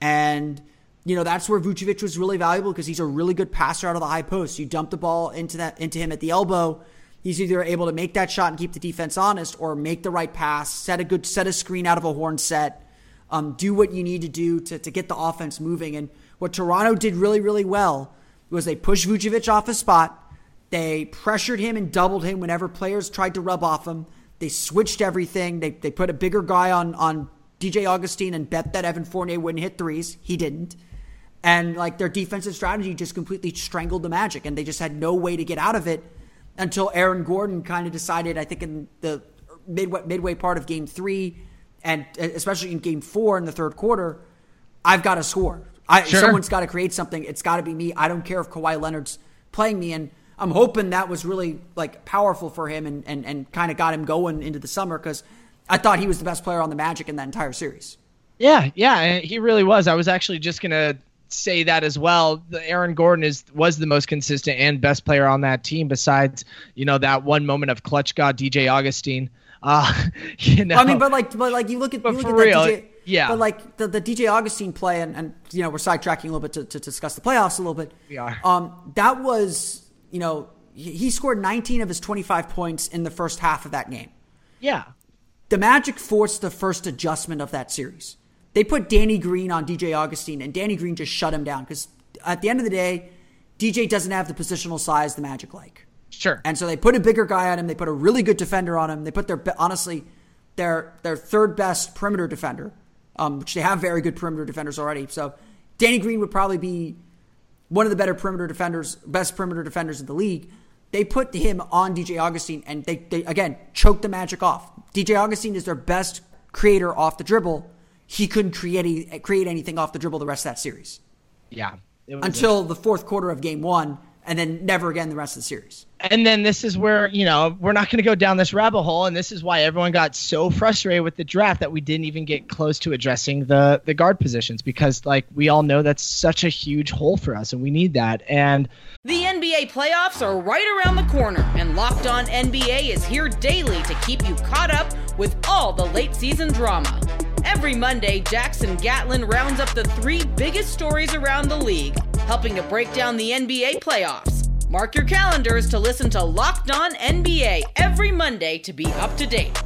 And you know that's where Vucevic was really valuable because he's a really good passer out of the high post. You dump the ball into that into him at the elbow, he's either able to make that shot and keep the defense honest, or make the right pass, set a good set a screen out of a horn set, um, do what you need to do to to get the offense moving. And what Toronto did really really well was they pushed Vucevic off his spot, they pressured him and doubled him whenever players tried to rub off him. They switched everything. They they put a bigger guy on on DJ Augustin and bet that Evan Fournier wouldn't hit threes. He didn't and like their defensive strategy just completely strangled the Magic, and they just had no way to get out of it until Aaron Gordon kind of decided. I think in the midway, midway part of Game Three, and especially in Game Four in the third quarter, I've got to score. I, sure. Someone's got to create something. It's got to be me. I don't care if Kawhi Leonard's playing me, and I'm hoping that was really like powerful for him and and, and kind of got him going into the summer because I thought he was the best player on the Magic in that entire series. Yeah, yeah, he really was. I was actually just gonna say that as well. The Aaron Gordon is was the most consistent and best player on that team, besides you know that one moment of clutch god DJ Augustin. Uh, you know, I mean, but like, but like you look at, but you look for at real, DJ, yeah. But like the, the DJ Augustin play, and, and you know we're sidetracking a little bit to, to discuss the playoffs a little bit. We are. Um, that was you know he scored 19 of his 25 points in the first half of that game. Yeah. The Magic forced the first adjustment of that series. They put Danny Green on DJ Augustin, and Danny Green just shut him down because at the end of the day, DJ doesn't have the positional size the Magic like. Sure. And so they put a bigger guy on him. They put a really good defender on him. They put their honestly their their third best perimeter defender, um, which they have very good perimeter defenders already. So Danny Green would probably be one of the better perimeter defenders, best perimeter defenders in the league. They put him on DJ Augustin and they, they again choked the Magic off. DJ Augustin is their best creator off the dribble he couldn't create create anything off the dribble the rest of that series. Yeah. Until the fourth quarter of game one, and then never again the rest of the series. And then this is where, you know, we're not going to go down this rabbit hole. And this is why everyone got so frustrated with the draft that we didn't even get close to addressing the, the guard positions because, like, we all know that's such a huge hole for us and we need that. And the NBA playoffs are right around the corner, and Locked On NBA is here daily to keep you caught up with all the late season drama. Every Monday, Jackson Gatlin rounds up the three biggest stories around the league, helping to break down the NBA playoffs. Mark your calendars to listen to Locked On NBA every Monday to be up to date.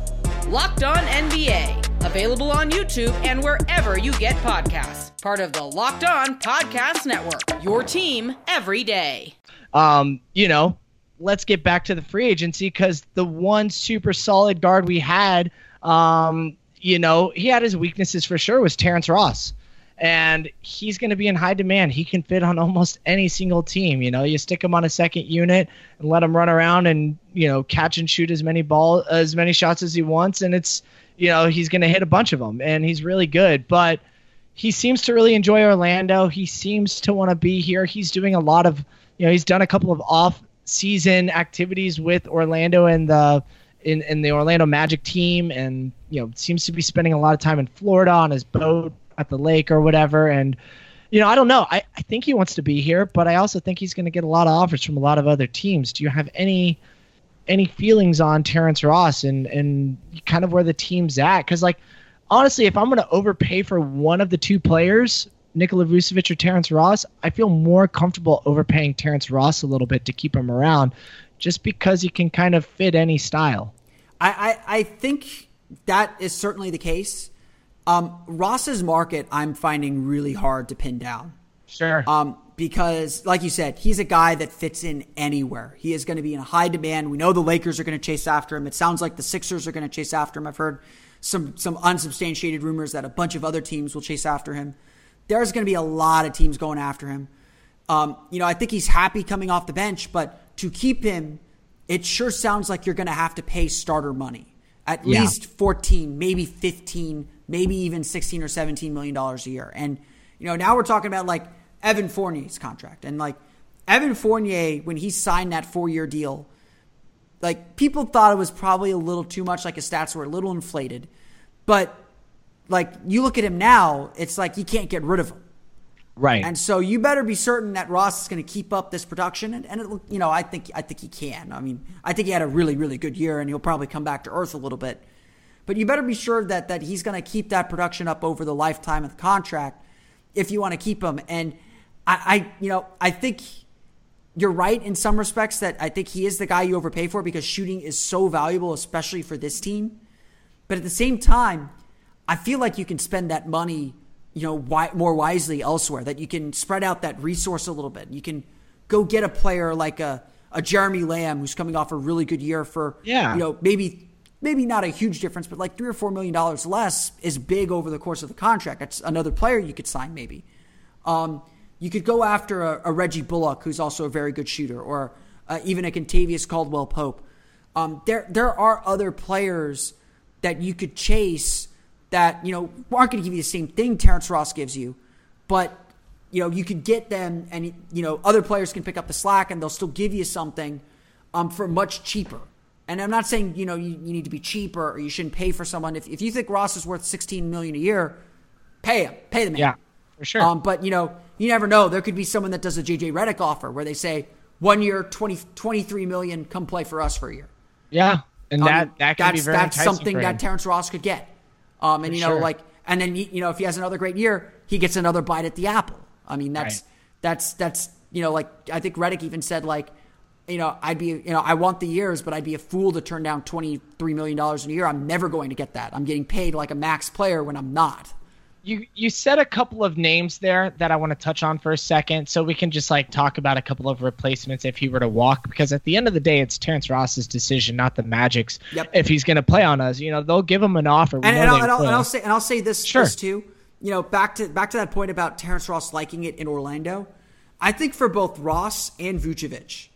Locked On NBA, available on YouTube and wherever you get podcasts. Part of the Locked On Podcast Network. Your team every day. Um, you know, let's get back to the free agency because the one super solid guard we had um, you know, he had his weaknesses for sure was Terrence Ross. And he's going to be in high demand. He can fit on almost any single team. You know, you stick him on a second unit and let him run around and you know catch and shoot as many ball as many shots as he wants, and it's you know he's going to hit a bunch of them, and he's really good. But he seems to really enjoy Orlando. He seems to want to be here. He's doing a lot of you know he's done a couple of off season activities with Orlando and the in, in the Orlando Magic team and you know seems to be spending a lot of time in Florida on his boat at the lake or whatever. And you know I don't know. I, I think he wants to be here but I also think he's going to get a lot of offers from a lot of other teams. Do you have any any feelings on Terrence Ross and and kind of where the team's at? Because like honestly if I'm going to overpay for one of the two players Nikola Vucevic or Terrence Ross, I feel more comfortable overpaying Terrence Ross a little bit to keep him around just because he can kind of fit any style. I, I, I think that is certainly the case. Um, Ross's market, I'm finding really hard to pin down. Sure. Um, because, like you said, he's a guy that fits in anywhere. He is going to be in high demand. We know the Lakers are going to chase after him. It sounds like the Sixers are going to chase after him. I've heard some some unsubstantiated rumors that a bunch of other teams will chase after him. There's going to be a lot of teams going after him. Um, you know, I think he's happy coming off the bench, but to keep him it sure sounds like you're going to have to pay starter money at yeah. least 14 maybe 15 maybe even 16 or 17 million dollars a year and you know now we're talking about like evan fournier's contract and like evan fournier when he signed that four year deal like people thought it was probably a little too much, like his stats were a little inflated. But like you look at him now, it's like you can't get rid of him. Right. And so you better be certain that Ross is going to keep up this production, and, and it, you know I think I think he can. I mean, I think he had a really really good year, and he'll probably come back to earth a little bit. But you better be sure that that he's going to keep that production up over the lifetime of the contract if you want to keep him. And I, I you know I think you're right in some respects that I think he is the guy you overpay for because shooting is so valuable, especially for this team. But at the same time, I feel like you can spend that money you know, more wisely elsewhere, that you can spread out that resource a little bit. You can go get a player like a, a Jeremy Lamb who's coming off a really good year for, yeah. you know, maybe maybe not a huge difference, but like three or four million dollars less is big over the course of the contract. That's another player you could sign maybe. Um, you could go after a, a, Reggie Bullock, who's also a very good shooter, or uh, even a Kentavious Caldwell Pope. Um, there there are other players that you could chase that you know aren't going to give you the same thing Terrence Ross gives you, but you know you could get them, and you know other players can pick up the slack, and they'll still give you something um, for much cheaper. And I'm not saying you know you, you need to be cheaper or you shouldn't pay for someone. If, if you think Ross is worth 16 million a year, pay him, pay the man. Yeah, for sure. Um, but you know you never know. There could be someone that does a JJ Redick offer where they say one year 20, 23 million, come play for us for a year. Yeah, and that um, that can that's, be very that's something that Terrence Ross could get. Um, and you know, sure. like, and then you know, if he has another great year, he gets another bite at the apple. I mean, that's Right. that's that's you know, like I think Redick even said like, you know, I'd be you know, I want the years, but I'd be a fool to turn down twenty three million dollars in a year. I'm never going to get that. I'm getting paid like a max player when I'm not. You you said a couple of names there that I want to touch on for a second, so we can just like talk about a couple of replacements if he were to walk. Because at the end of the day, it's Terrence Ross's decision, not the Magic's. Yep. If he's going to play on us, you know, they'll give him an offer. And, and, I'll, and, I'll, and. I'll say and I'll say this, Sure. this too. You know, back to back to that point about Terrence Ross liking it in Orlando. I think for both Ross and Vucevic,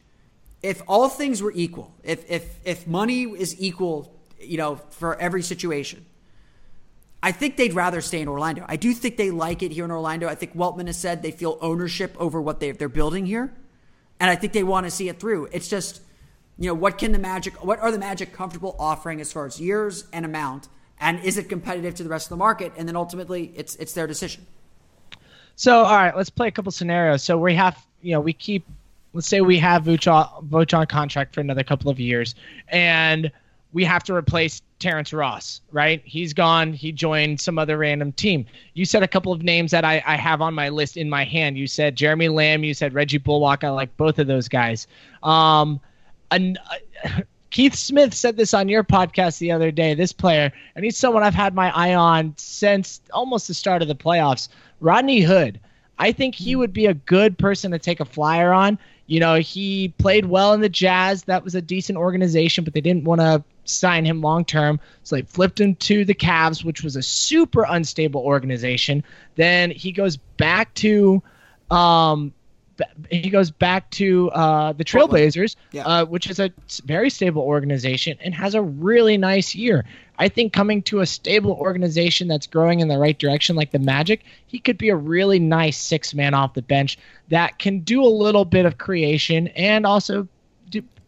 if all things were equal, if if if money is equal, you know, for every situation, I think they'd rather stay in Orlando. I do think they like it here in Orlando. I think Weltman has said they feel ownership over what they, they're building here, and I think they want to see it through. It's just, you know, what can the Magic, what are the Magic comfortable offering as far as years and amount, and is it competitive to the rest of the market? And then ultimately, it's it's their decision. So, all right, let's play a couple scenarios. So we have, you know, we keep, let's say we have Vooch on, Vooch on contract for another couple of years, and we have to replace Terrence Ross, right? He's gone. He joined some other random team. You said a couple of names that I, I have on my list in my hand. You said Jeremy Lamb. You said Reggie Bullock. I like both of those guys. Um, uh, Keith Smith said this on your podcast the other day. This player, and he's someone I've had my eye on since almost the start of the playoffs. Rodney Hood. I think he would be a good person to take a flyer on. You know, he played well in the Jazz. That was a decent organization, but they didn't want to sign him long term. So they flipped him to the Cavs, which was a super unstable organization. Then he goes back to um, he goes back to uh, the Trailblazers, Yeah. uh, which is a very stable organization and has a really nice year. I think coming to a stable organization that's growing in the right direction, like the Magic, he could be a really nice six man off the bench that can do a little bit of creation and also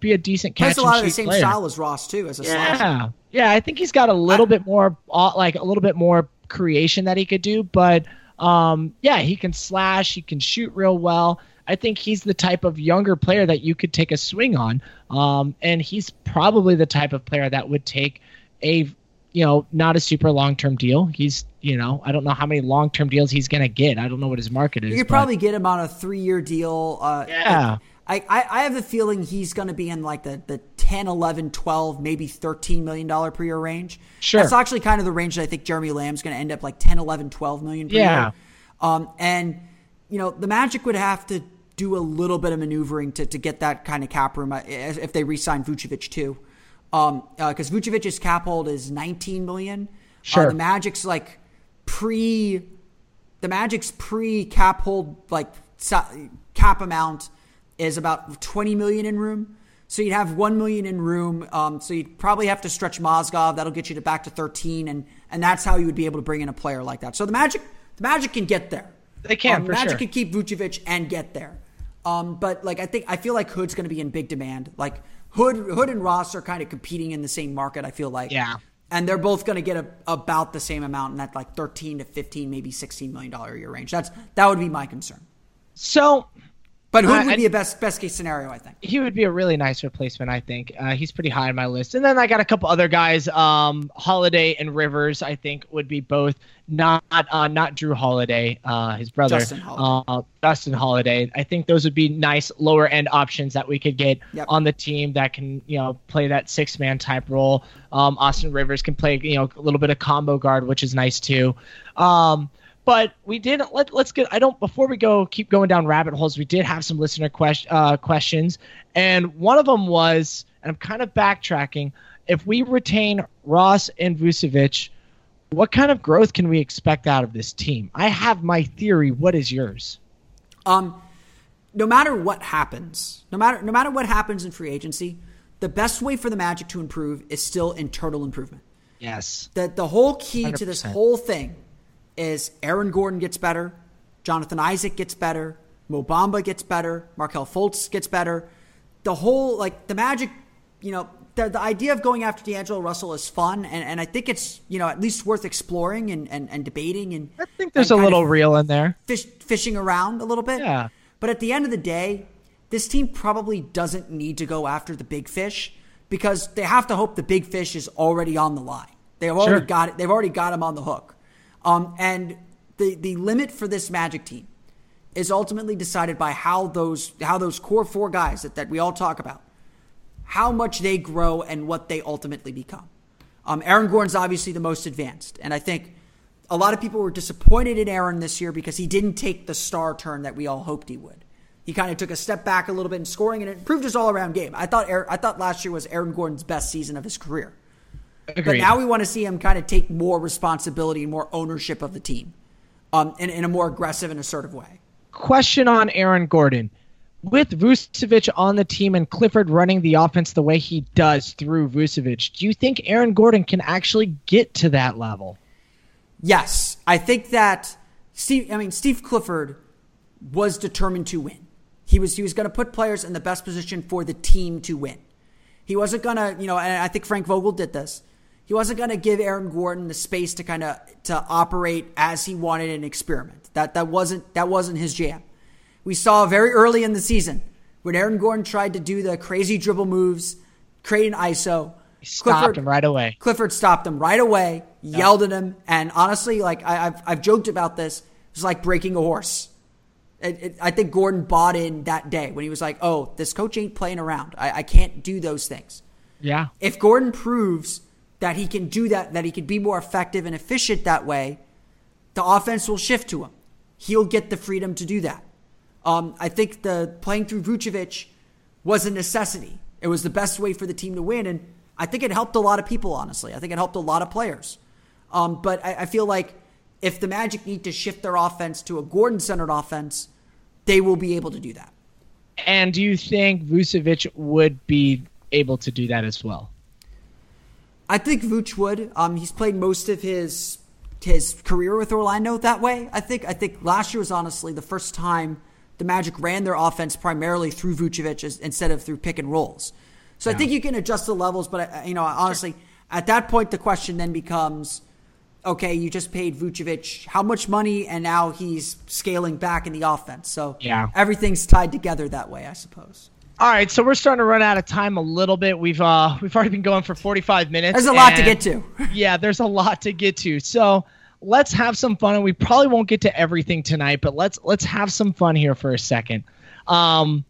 be a decent catch Plays a and lot of the same player. style as Ross too, as a slasher. Yeah, yeah. I think he's got a little bit more, uh, like a little bit more creation that he could do. But um, yeah, he can slash. He can shoot real well. I think he's the type of younger player that you could take a swing on. Um, and he's probably the type of player that would take a, you know, not a super long term deal. He's, you know, I don't know how many long term deals he's gonna get. I don't know what his market is. You could but- probably get him on a three-year deal. Uh, Yeah. I, I, I have the feeling he's going to be in like the, the 10, 11, 12, maybe $13 million per year range. Sure. That's actually kind of the range that I think Jeremy Lamb's going to end up like 10, 11, 12 million per Yeah. year. Um, and, you know, the Magic would have to do a little bit of maneuvering to, to get that kind of cap room uh, if they re-sign Vucevic too. Um, because Vucevic's cap hold is 19 million. Sure. Uh, the Magic's like pre the Magic's pre cap hold like cap amount is about 20 million in room. So you'd have 1 million in room. Um, so you'd probably have to stretch Mozgov. That'll get you to back to 13 and and that's how you would be able to bring in a player like that. So the Magic the Magic can get there. They can, Um, for Magic sure. can keep Vucevic and get there. Um, but like I think I feel like Hood's going to be in big demand. Like Hood Hood and Ross are kind of competing in the same market. I feel like. Yeah. And they're both going to get a, about the same amount in that like 13 to 15, maybe 16 million dollar a year range. That's that would be my concern. So But who I- would be a best best case scenario, I think. he would be a really nice replacement, I think. Uh, he's pretty high on my list. And then I got a couple other guys. Um, Holiday and Rivers, I think, would be both not uh, not Jrue Holiday, uh, his brother, Justin Holiday. Uh, Justin Holiday. I think those would be nice lower end options that we could get Yep. on the team that can you know play that six man type role. Um, Austin Rivers can play you know a little bit of combo guard, which is nice too. Um, but we did let, let's get i don't before we go keep going down rabbit holes we did have some listener quest, uh, questions. And one of them was and i'm kind of backtracking if we retain ross and vucevic what kind of growth can we expect out of this team? I have my theory. What is yours? Um, no matter what happens, no matter no matter what happens in free agency, the best way for the Magic to improve is still internal improvement. yes. The the whole key to this whole thing is Aaron Gordon gets better, Jonathan Isaac gets better, Mo Bamba gets better, Markelle Fultz gets better. The whole like the Magic, you know, the, the idea of going after D'Angelo Russell is fun, and, and I think it's you know at least worth exploring and, and, and debating and i think there's a little of real in there fish, fishing around a little bit. Yeah. But at the end of the day, this team probably doesn't need to go after the big fish because they have to hope the big fish is already on the line. They've already Sure. got it. They've already got him on the hook. Um, and the the limit for this Magic team is ultimately decided by how those how those core four guys that, that we all talk about, how much they grow and what they ultimately become. Um, Aaron Gordon's obviously the most advanced, and I think a lot of people were disappointed in Aaron this year because he didn't take the star turn that we all hoped he would. He kind of took a step back a little bit in scoring, and it improved his all-around game. I thought I thought last year was Aaron Gordon's best season of his career. But now we want to see him kind of take more responsibility and more ownership of the team, um, in, in a more aggressive and assertive way. question on Aaron Gordon. With Vucevic on the team and Clifford running the offense the way he does through Vucevic, do you think Aaron Gordon can actually get to that level? Yes, I think that Steve. I mean, Steve Clifford was determined to win. He was he was going to put players in the best position for the team to win. He wasn't going to, you know, and I think Frank Vogel did this. He wasn't going to give Aaron Gordon the space to kind of to operate as he wanted an experiment. That that wasn't that wasn't his jam. We saw very early in the season when Aaron Gordon tried to do the crazy dribble moves, create an ISO. He stopped him right away. Clifford stopped him right away, yelled at him, and honestly, like I, I've I've joked about this. It was like breaking a horse. It, it, I think Gordon bought in that day when he was like, "Oh, this coach ain't playing around. I, I can't do those things." Yeah. If Gordon proves that he can do that, that he can be more effective and efficient that way, the offense will shift to him. He'll get the freedom to do that. Um, I think the playing through Vucevic was a necessity. It was the best way for the team to win, and I think it helped a lot of people. Honestly, I think it helped a lot of players. Um, but I, I feel like if the Magic need to shift their offense to a Gordon-centered offense, they will be able to do that. And do you think Vucevic would be able to do that as well? I think Vooch would. Um, he's played most of his his career with Orlando that way. I think. I think last year was honestly the first time the Magic ran their offense primarily through Vucevic as, instead of through pick and rolls. So I think you can adjust the levels, but uh, you know, honestly, at that point, the question then becomes: Okay, you just paid Vucevic how much money, and now he's scaling back in the offense. So Yeah. everything's tied together that way, I suppose. All right, so we're starting to run out of time a little bit. We've uh we've already been going for 45 minutes. There's a lot to get to. yeah, there's a lot to get to. So let's have some fun, and we probably won't get to everything tonight, but let's let's have some fun here for a second. Um,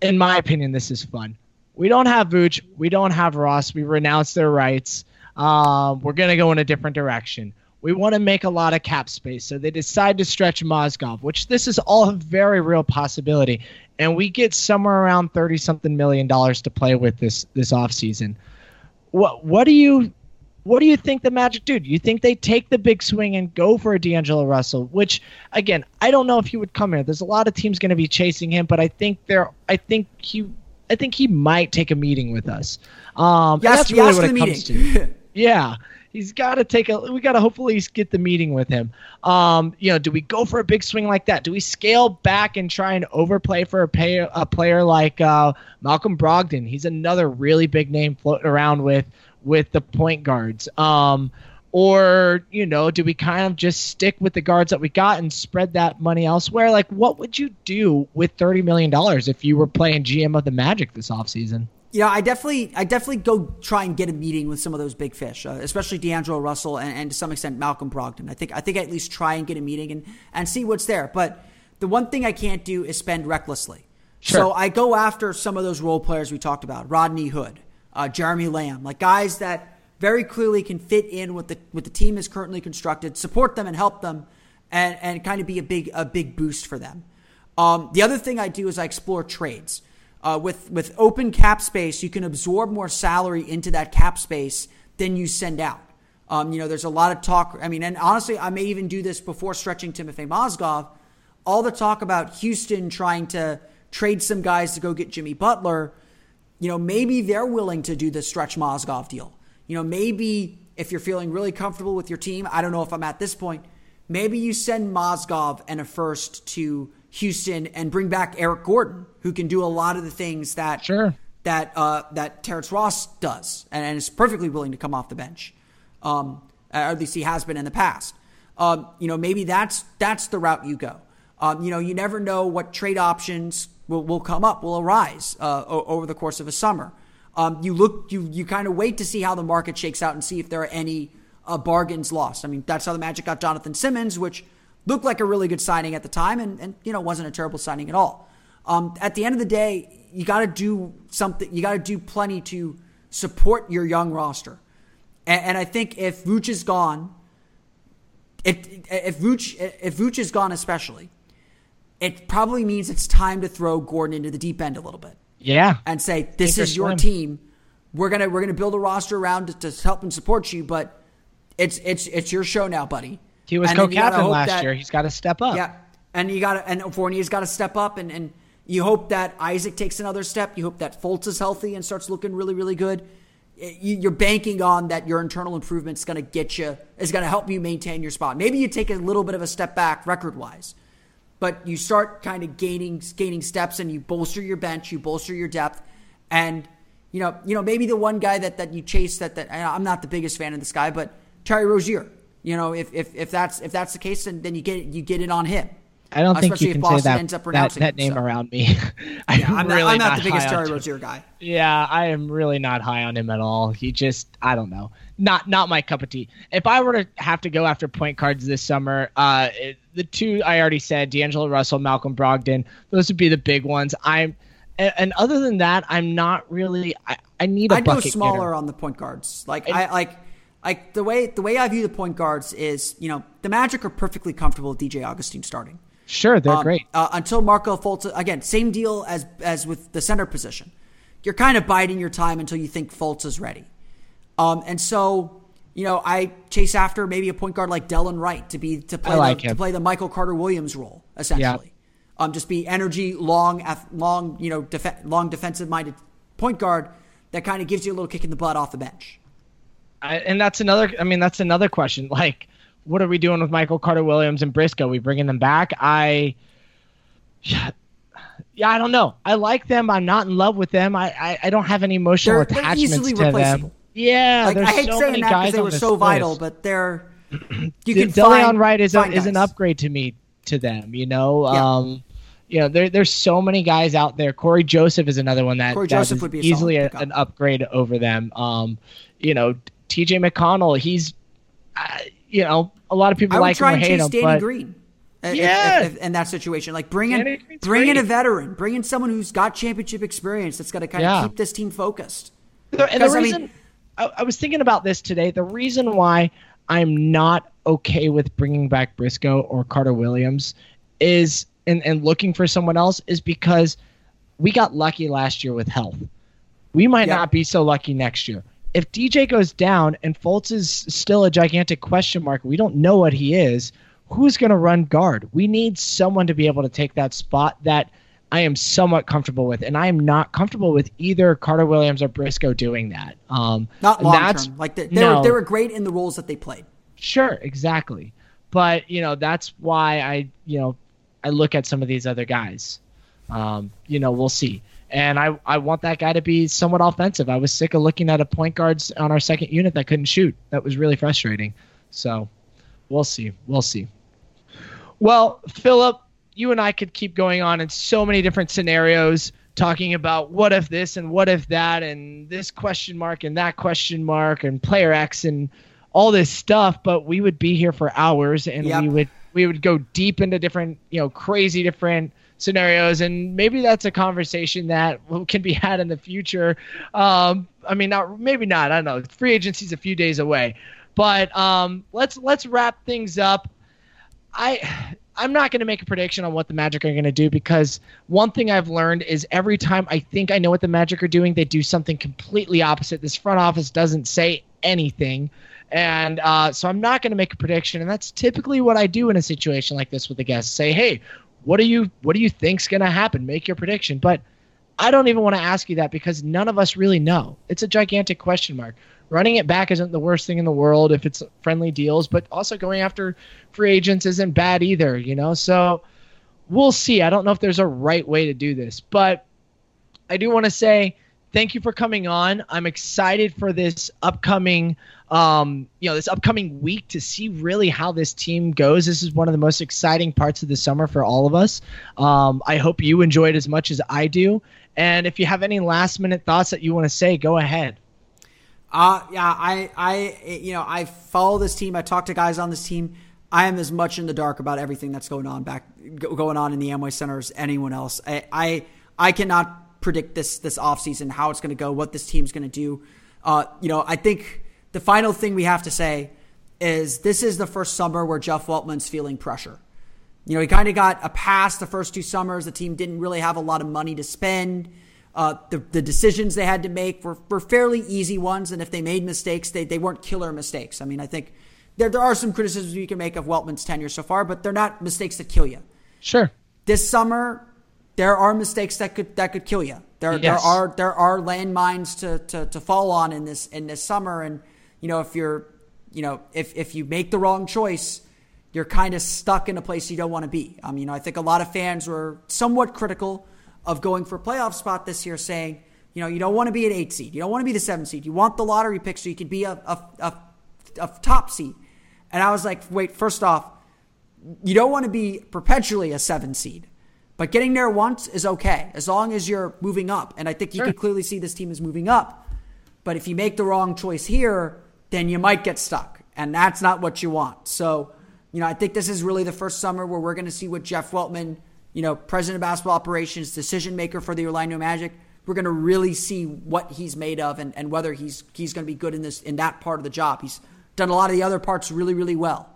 in my opinion, this is fun. We don't have Vooch, we don't have Ross. We renounced their rights. Um, we're gonna go in a different direction. We want to make a lot of cap space, so they decide to stretch Mozgov, which this is all a very real possibility, and we get somewhere around thirty something million dollars to play with this this offseason. What what do you what do you think the Magic do? Do you think they take the big swing and go for a D'Angelo Russell? Which, again, I don't know if he would come here. There's a lot of teams going to be chasing him, but I think there, I think he, I think he might take a meeting with us. Um, Yes, that's yes really what it comes meeting. to. Yeah, he's got to take a. We got to hopefully get the meeting with him. Um, you know, do we go for a big swing like that? Do we scale back and try and overplay for a, pay, a player like uh, Malcolm Brogdon? He's another really big name floating around with with the point guards. Um, or you know do we kind of just stick with the guards that we got and spread that money elsewhere like what would you do with 30 million dollars if you were playing gm of the magic this offseason yeah, I definitely, I definitely go try and get a meeting with some of those big fish, uh, especially D'Angelo Russell and, and, to some extent Malcolm Brogdon. I think, I think I at least try and get a meeting and and see what's there. But the one thing I can't do is spend recklessly. Sure. So I go after some of those role players we talked about: Rodney Hood, uh, Jeremy Lamb, like guys that very clearly can fit in with the with the team is currently constructed, support them and help them, and and kind of be a big a big boost for them. Um, the other thing I do is I explore trades. Uh, with with open cap space, you can absorb more salary into that cap space than you send out. Um, you know, there's a lot of talk. I mean, and honestly, I may even do this before stretching Timofey Mozgov. All the talk about Houston trying to trade some guys to go get Jimmy Butler. You know, maybe they're willing to do the stretch Mozgov deal. You know, maybe if you're feeling really comfortable with your team, I don't know if I'm at this point, maybe you send Mozgov and a first to Houston and bring back Eric Gordon, who can do a lot of the things that sure. that uh, that Terrence Ross does, and, and, is perfectly willing to come off the bench. Um, or at least he has been in the past. Um, you know, maybe that's that's the route you go. Um, you know, you never know what trade options will, will come up, will arise uh, over the course of a summer. Um, you look, you you kind of wait to see how the market shakes out and see if there are any uh, bargains lost. I mean, that's how the Magic got Jonathan Simmons, which looked like a really good signing at the time, and, and you know wasn't a terrible signing at all. Um, at the end of the day, you got to do something. You got to do plenty to support your young roster, and, and I think if Vooch is gone, if if Vooch if Vooch is gone, especially, it probably means it's time to throw Gordon into the deep end a little bit. Yeah. And say, this is your team. We're gonna we're gonna build a roster around to, to help and support you, but it's it's it's your show now, buddy. He was co-captain last that, year. He's got to step up. Yeah, and you got to and Fournier's got to step up, and and you hope that Isaac takes another step. You hope that Fultz is healthy and starts looking really really good. You're banking on that your internal improvement is going to get you is going to help you maintain your spot. Maybe you take a little bit of a step back record wise, but you start kind of gaining gaining steps and you bolster your bench, you bolster your depth, and you know you know maybe the one guy that that you chase that that I'm not the biggest fan of this guy, but Terry Rozier. You know if if, if that's if that's the case, then, then you get you get it on him. I don't think you can say that, that, that name so. around me. I'm, yeah, I'm, really not, I'm not, not the biggest Terry Rozier guy. Yeah, I am really not high on him at all. He just, I don't know, not not my cup of tea. If I were to have to go after point cards this summer, uh, the two I already said, D'Angelo Russell, Malcolm Brogdon, those would be the big ones. I'm, and, and other than that, I'm not really. I, I need a I'd bucket go smaller on the point guards. Like I like like the way the way I view the point guards is, you know, the Magic are perfectly comfortable with DJ Augustin starting. Sure, they're um, great. Uh, until Markelle Fultz again, same deal as as with the center position. You're kind of biding your time until you think Fultz is ready. Um, and so, you know, I chase after maybe a point guard like Delon Wright to be to play like the, to play the Michael Carter Williams role essentially. Yeah. Um, just be energy, long, long, you know, def- long defensive minded point guard that kind of gives you a little kick in the butt off the bench. I, and that's another. I mean, that's another question. Like, what are we doing with Michael Carter Williams and Briscoe? We bringing them back? I, yeah, yeah, I don't know. I like them. I'm not in love with them. I, I, I don't have any emotional they're, attachments they're to them. Yeah, like, I hate so saying that because they were so vital, but they're you can Delon Wright is a, is an upgrade to me to them. You know, yeah. um, you know, there, there's so many guys out there. Cory Joseph is another one that, Cory that Joseph would be easily a, an upgrade over them. Um, you know, T.J. McConnell, he's, uh, you know, a lot of people I like him or hate him, Danny but Green. Yeah, if, if, in that situation, like bring in bring great. in a veteran, bring in someone who's got championship experience that's going to kind yeah. of keep this team focused. The, and the reason I, mean, I, I was thinking about this today, the reason why I'm not okay with bringing back Briscoe or Carter Williams is and and looking for someone else is because we got lucky last year with health. We might not be so lucky next year if DJ goes down and Fultz is still a gigantic question mark, we don't know what he is. Who's going to run guard? We need someone to be able to take that spot that I am somewhat comfortable with, and I am not comfortable with either Carter Williams or Briscoe doing that. Um, not long term. Like they, they, no, were, they were great in the roles that they played. Sure, exactly. But you know that's why I you know I look at some of these other guys. Um, you know, we'll see. And I, I want that guy to be somewhat offensive. I was sick of looking at a point guards on our second unit that couldn't shoot. That was really frustrating. So we'll see. We'll see. Well, Philip, you and I could keep going on in so many different scenarios talking about what if this and what if that and this question mark and that question mark and player X and all this stuff, but we would be here for hours and yep. we would we would go deep into different, you know, crazy different scenarios, and maybe that's a conversation that can be had in the future. Um, I mean, not maybe not. I don't know. Free agency's a few days away, but um, let's let's wrap things up. I I'm not going to make a prediction on what the Magic are going to do because one thing I've learned is every time I think I know what the Magic are doing, they do something completely opposite. This front office doesn't say anything. And uh, so I'm not going to make a prediction, and that's typically what I do in a situation like this with the guests. Say, hey, what do you what do you think's going to happen? Make your prediction. But I don't even want to ask you that because none of us really know. It's a gigantic question mark. Running it back isn't the worst thing in the world if it's friendly deals, but also going after free agents isn't bad either, you know? So we'll see. I don't know if there's a right way to do this, but I do want to say thank you for coming on. I'm excited for this upcoming um, you know, this upcoming week to see really how this team goes. This is one of the most exciting parts of the summer for all of us. Um, I hope you enjoy it as much as I do. And if you have any last minute thoughts that you want to say, go ahead. Uh, yeah, I, I, you know, I follow this team. I talk to guys on this team. I am as much in the dark about everything that's going on back, going on in the Amway Center as anyone else. I, I, I cannot predict this this offseason, how it's going to go, what this team's going to do. Uh, you know, I think the final thing we have to say is this is the first summer where Jeff Weltman's feeling pressure. You know, he kind of got a pass the first two summers. The team didn't really have a lot of money to spend. Uh, the, the decisions they had to make were, were fairly easy ones. And if they made mistakes, they, they weren't killer mistakes. I mean, I think there, there are some criticisms you can make of Weltman's tenure so far, but they're not mistakes that kill you. Sure. This summer, there are mistakes that could that could kill you. There, yes. there are there are landmines to, to, to fall on in this in this summer, and you know, if you're, you know, if, if you make the wrong choice, you're kind of stuck in a place you don't want to be. Um, I mean, I think a lot of fans were somewhat critical of going for a playoff spot this year, saying, you know, you don't want to be an eight seed. You don't want to be the seven seed. You want the lottery pick so you could be a, a, a, a top seed. And I was like, wait, first off, you don't want to be perpetually a seven seed. But getting there once is okay as long as you're moving up. And I think you sure. can clearly see this team is moving up. But if you make the wrong choice here, then you might get stuck. And that's not what you want. So, you know, I think this is really the first summer where we're going to see what Jeff Weltman, you know, president of basketball operations, decision maker for the Orlando Magic, we're going to really see what he's made of and, and whether he's he's going to be good in this in that part of the job. He's done a lot of the other parts really really well.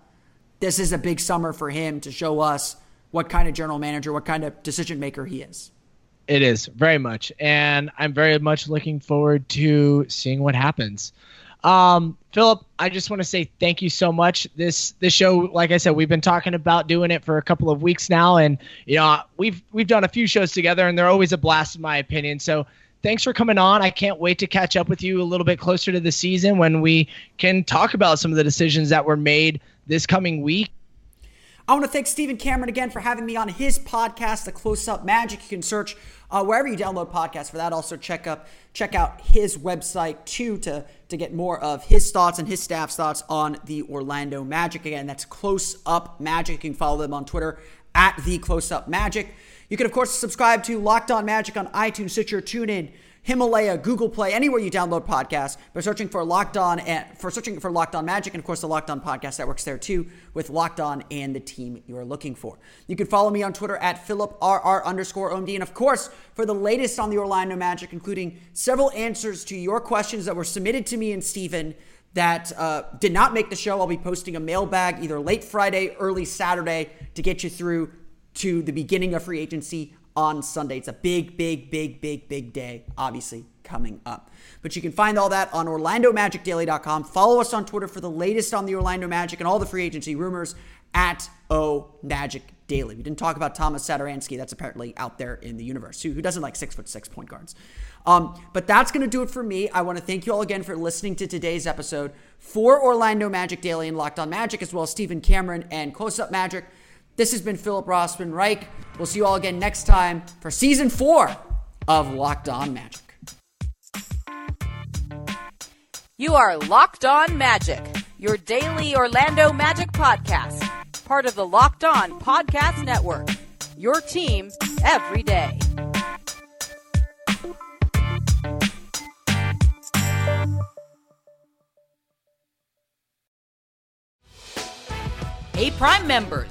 This is a big summer for him to show us what kind of general manager, what kind of decision maker he is. It is very much, and I'm very much looking forward to seeing what happens. Um, Philip, I just want to say thank you so much. This this show, like I said, we've been talking about doing it for a couple of weeks now, and you know we've we've done a few shows together, and they're always a blast in my opinion. So thanks for coming on. I can't wait to catch up with you a little bit closer to the season when we can talk about some of the decisions that were made this coming week. I want to thank Stephen Cameron again for having me on his podcast, The Close Up Magic. You can search uh, wherever you download podcasts for that. Also check up check out his website too to to get more of his thoughts and his staff's thoughts on the Orlando Magic. Again, that's Close Up Magic. You can follow them on Twitter at the Close Up Magic. You can of course subscribe to Locked On Magic on iTunes, Stitcher, TuneIn. Himalaya, Google Play, anywhere you download podcasts by searching for Locked On and for searching for Locked On Magic, and of course the Locked On podcast networks there too, with Locked On and the team you are looking for. You can follow me on Twitter at PhilipRR underscore OMD, and of course for the latest on the Orlando Magic, including several answers to your questions that were submitted to me and Stephen that uh, did not make the show. I'll be posting a mailbag either late Friday, early Saturday to get you through to the beginning of free agency on Sunday. It's a big, big, big, big, big day, obviously, coming up. But you can find all that on OrlandoMagicDaily.com. Follow us on Twitter for the latest on the Orlando Magic and all the free agency rumors at O Magic daily. We didn't talk about Tomas Satoransky. That's apparently out there in the universe. Who, who doesn't like six foot six point guards? Um, but that's going to do it for me. I want to thank you all again for listening to today's episode for Orlando Magic Daily and Locked On Magic, as well as Stephen Cameron and Close Up Magic. This has been Philip Rossman-Reich. We'll see you all again next time for season four of Locked On Magic. You are Locked On Magic, your daily Orlando Magic podcast, part of the Locked On Podcast Network. Your team every day. Hey, Prime members,